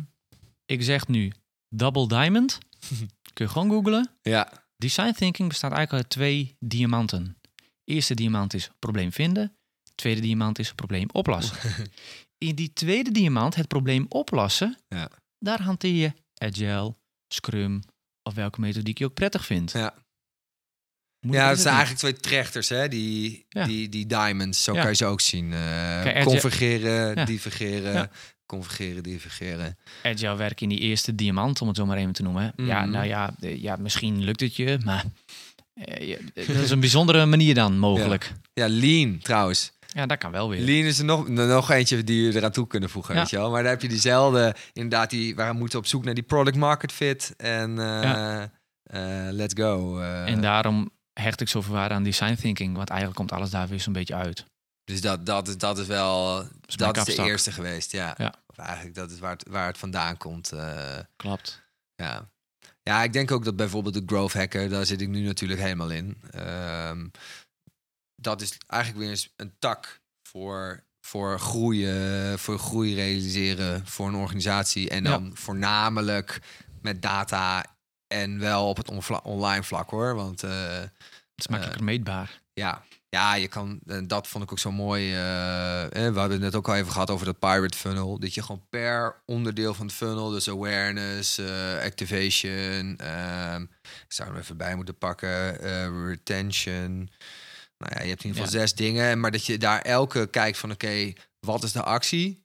Ik zeg nu double diamond. Kun je gewoon googlen. Ja, Design thinking bestaat eigenlijk uit twee diamanten. Eerste diamant is probleem vinden. Tweede diamant is probleem oplossen. In die tweede diamant, het probleem oplossen, Ja. daar hanteer je agile, scrum of welke methodiek je ook prettig vindt. ja. Moet ja het zijn eigenlijk twee trechters, hè? Die, Ja. die, die diamonds, zo Ja. kan je ze ook zien. Eh Kijk, convergeren, Ja. divergeren, convergeren, divergeren. Agile werk in die eerste diamant, om het zo maar even te noemen. Ja, Mhm. nou ja, eh, ja, misschien lukt het je, maar eh, dat is een bijzondere manier dan mogelijk. Ja, lean trouwens. Ja, dat kan wel weer. Lean is er nog, nog eentje die je eraan toe kunnen voegen, weet je wel. Maar daar heb je diezelfde, inderdaad, die, waar we moeten op zoek naar die product market fit. En let's go. En daarom hecht ik zoveel waarde aan design thinking, want eigenlijk komt alles daar weer zo'n beetje uit. dus dat, dat, is- dat is wel, is dat is de eerste geweest, ja. Ja. Of eigenlijk, dat is waar het, waar het vandaan komt. eh, Klopt. ja. ja, ik denk ook dat bijvoorbeeld de growth hacker, daar zit ik nu natuurlijk helemaal in. Ehm, dat is eigenlijk weer eens een tak voor, voor groeien, voor groei realiseren voor een organisatie. En Ja. dan voornamelijk met data en wel op het online vlak hoor. Want eh, Het is makkelijker meetbaar. ja, ja, je kan, en dat vond ik ook zo mooi. eh, eh, we hadden het net ook al even gehad over dat pirate funnel. Dat je gewoon per onderdeel van het funnel, dus awareness, eh, activation, ehm, ik zou hem even bij moeten pakken, eh, retention. Nou ja, je hebt in ieder geval Ja. zes dingen, maar dat je daar elke kijkt van oké, wat is de actie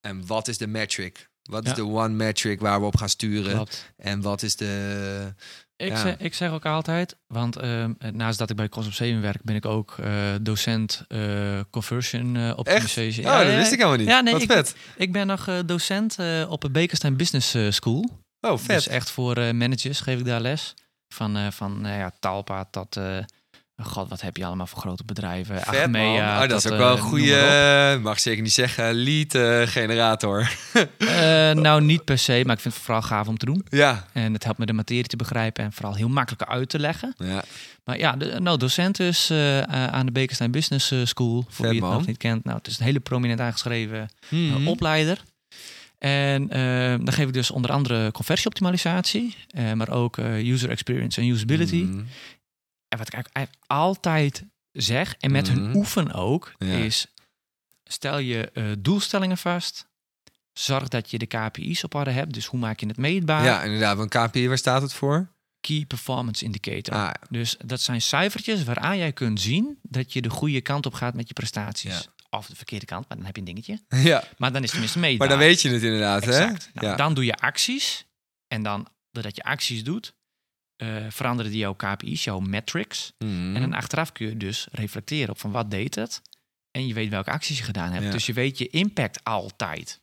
en wat is de metric? Wat is Ja. de one metric waar we op gaan sturen? Klopt. En wat is de... Ik, Ja. zeg, ik zeg ook altijd, want ehm, naast dat ik bij Cross op 7 werk, ben ik ook eh, docent eh, conversion eh optimization. oh, dat wist ik helemaal niet. Ja, nee, wat ik, vet. ik ben nog docent op het Bekenstein Business School. Oh, vet. Dus echt voor managers geef ik daar les. Van, van ja, Talpa tot God, wat heb je allemaal voor grote bedrijven? Vet. Achmea, Oh, dat is ook wel een eh, goede, mag zeker niet zeggen, lead eh, generator. Eh, nou, niet per se, maar ik vind het vooral gaaf om te doen. ja. En het helpt me de materie te begrijpen en vooral heel makkelijk uit te leggen. ja. Maar ja, de, nou, docent eh, aan de Bekenstein Business School. Voor Vet, wie het man. nog niet kent. Nou, het is een hele prominent aangeschreven Mhm. opleider. En eh, dan geef ik dus onder andere conversieoptimalisatie, maar ook user experience en usability. Mhm. En wat ik eigenlijk, altijd zeg, en met Mhm. hun oefen ook, Ja. is stel je eh, doelstellingen vast. Zorg dat je de KPI's op orde hebt. Dus hoe maak je het meetbaar? Ja, inderdaad. Want KPI, waar staat het voor? Key Performance Indicator. Ah, Dus dat zijn cijfertjes waaraan jij kunt zien dat je de goede kant op gaat met je prestaties. Ja. Of de verkeerde kant, maar dan heb je een dingetje. ja, Maar dan is het tenminste meetbaar. maar dan weet je het inderdaad, Exact. hè? Nou, ja. Dan doe je acties. En dan, doordat je acties doet, eh, veranderen die jouw KPI's, jouw metrics. Mhm. En dan achteraf kun je dus reflecteren op van wat deed het. En je weet welke acties je gedaan hebt. Ja. Dus je weet je impact altijd.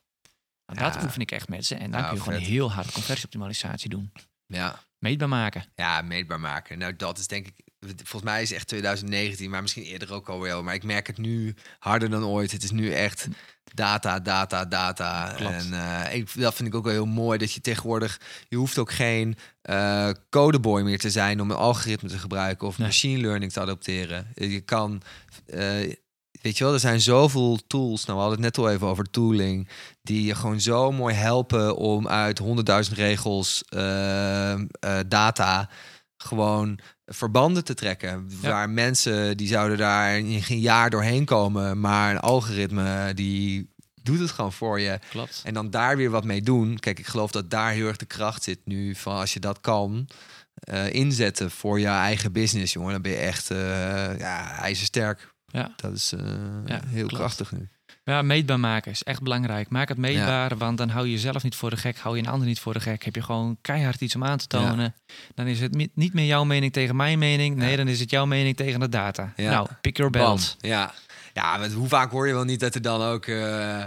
Nou, Ja. Dat oefen ik echt met ze. En dan Ja, kun je gewoon vet. heel hard conversieoptimalisatie doen. ja. Meetbaar maken. ja, meetbaar maken. Nou, dat is denk ik... Volgens mij is echt 2019, maar misschien eerder ook al wel. Maar ik merk het nu harder dan ooit. Het is nu echt data, data, data. Klopt. En eh, ik, dat vind ik ook wel heel mooi. Dat je tegenwoordig... Je hoeft ook geen eh, codeboy meer te zijn om een algoritme te gebruiken... of Nee. machine learning te adopteren. Je kan... eh, Weet je wel, er zijn zoveel tools. Nou, we hadden het net al even over tooling. Die je gewoon zo mooi helpen om uit 100.000 regels data gewoon verbanden te trekken. Ja. Waar mensen die zouden daar in geen jaar doorheen komen. Maar een algoritme die doet het gewoon voor je. Klopt. En dan daar weer wat mee doen. Kijk, ik geloof dat daar heel erg de kracht zit nu. Van als je dat kan eh, inzetten voor je eigen business, jongen. Dan ben je echt eh ja, ijzersterk. Ja. Dat is eh, Ja, heel klopt. krachtig nu. Ja, meetbaar maken is echt belangrijk. Maak het meetbaar, want dan hou je jezelf niet voor de gek, hou je een ander niet voor de gek. Heb je gewoon keihard iets om aan te tonen. Dan is het niet meer jouw mening tegen mijn mening. Nee, dan is het jouw mening tegen de data. Nou, pick your Bam. belt. Ja, ja hoe vaak hoor je wel niet dat er dan ook eh,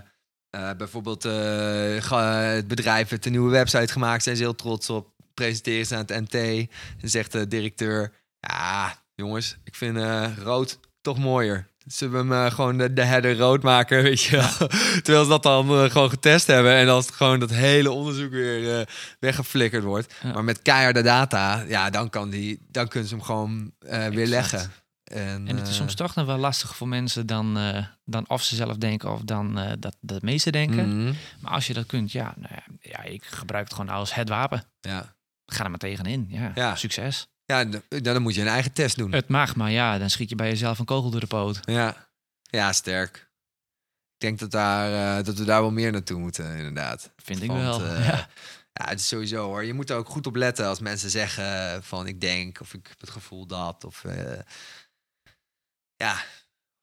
eh, bijvoorbeeld eh, het bedrijf heeft een nieuwe website gemaakt, zijn ze heel trots op, presenteren ze aan het NT en zegt de directeur, ja jongens, ik vind eh, rood toch mooier. We hem eh, gewoon de, de header rood maken, weet je wel? Terwijl ze dat dan eh, gewoon getest hebben en als het gewoon dat hele onderzoek weer eh, weggeflikkerd wordt. Ja. Maar met keiharde data, ja, dan, kan die, dan kunnen ze hem gewoon eh, weer leggen. En, En het is soms toch nog wel lastig voor mensen dan, dan of ze zelf denken of dan dat de meesten denken. mhm, Maar als je dat kunt, ja, nou ja, ja, ik gebruik het gewoon als het wapen. ja. Ga er maar tegenin. Ja, Ja. succes. Ja, dan moet je een eigen test doen. Het mag, maar ja, dan schiet je bij jezelf een kogel door de poot. Ja, ja sterk. Ik denk dat, daar, eh, dat we daar wel meer naartoe moeten, inderdaad. Vind ik Want, wel. eh, ja. Ja, het is sowieso hoor. Je moet er ook goed op letten als mensen zeggen van ik denk of ik heb het gevoel dat. Of eh, ja,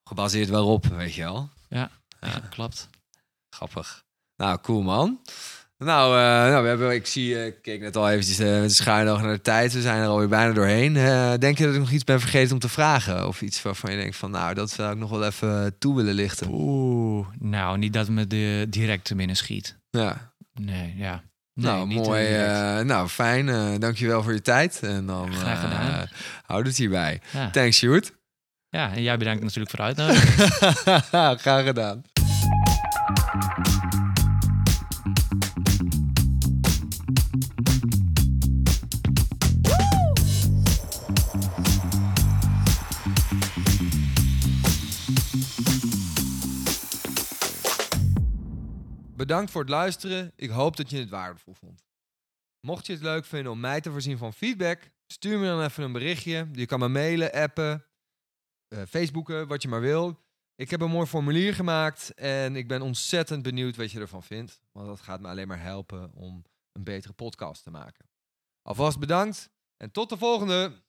gebaseerd waarop, weet je wel. Ja, Ja. klopt. Grappig. Nou, cool man. Nou, eh, nou we hebben, ik zie, eh, ik keek net al eventjes eh, met schuin oog naar de tijd. We zijn er alweer bijna doorheen. Denk je dat ik nog iets ben vergeten om te vragen? Of iets waarvan je denkt van, nou, dat zou ik nog wel even toe willen lichten. Oeh, nou, niet dat me de direct te binnen schiet. Ja, Nee, ja. Nee, nou, mooi. nou, fijn. eh dankjewel voor je tijd. En dan Graag gedaan. houden het hierbij. ja. Thanks, Sjoerd. ja, en jij bedankt natuurlijk voor de uitnodiging. Graag gedaan. Bedankt voor het luisteren. Ik hoop dat je het waardevol vond. Mocht je het leuk vinden om mij te voorzien van feedback, stuur me dan even een berichtje. Je kan me mailen, appen, eh, Facebooken, wat je maar wil. Ik heb een mooi formulier gemaakt en ik ben ontzettend benieuwd wat je ervan vindt. Want dat gaat me alleen maar helpen om een betere podcast te maken. Alvast bedankt en tot de volgende!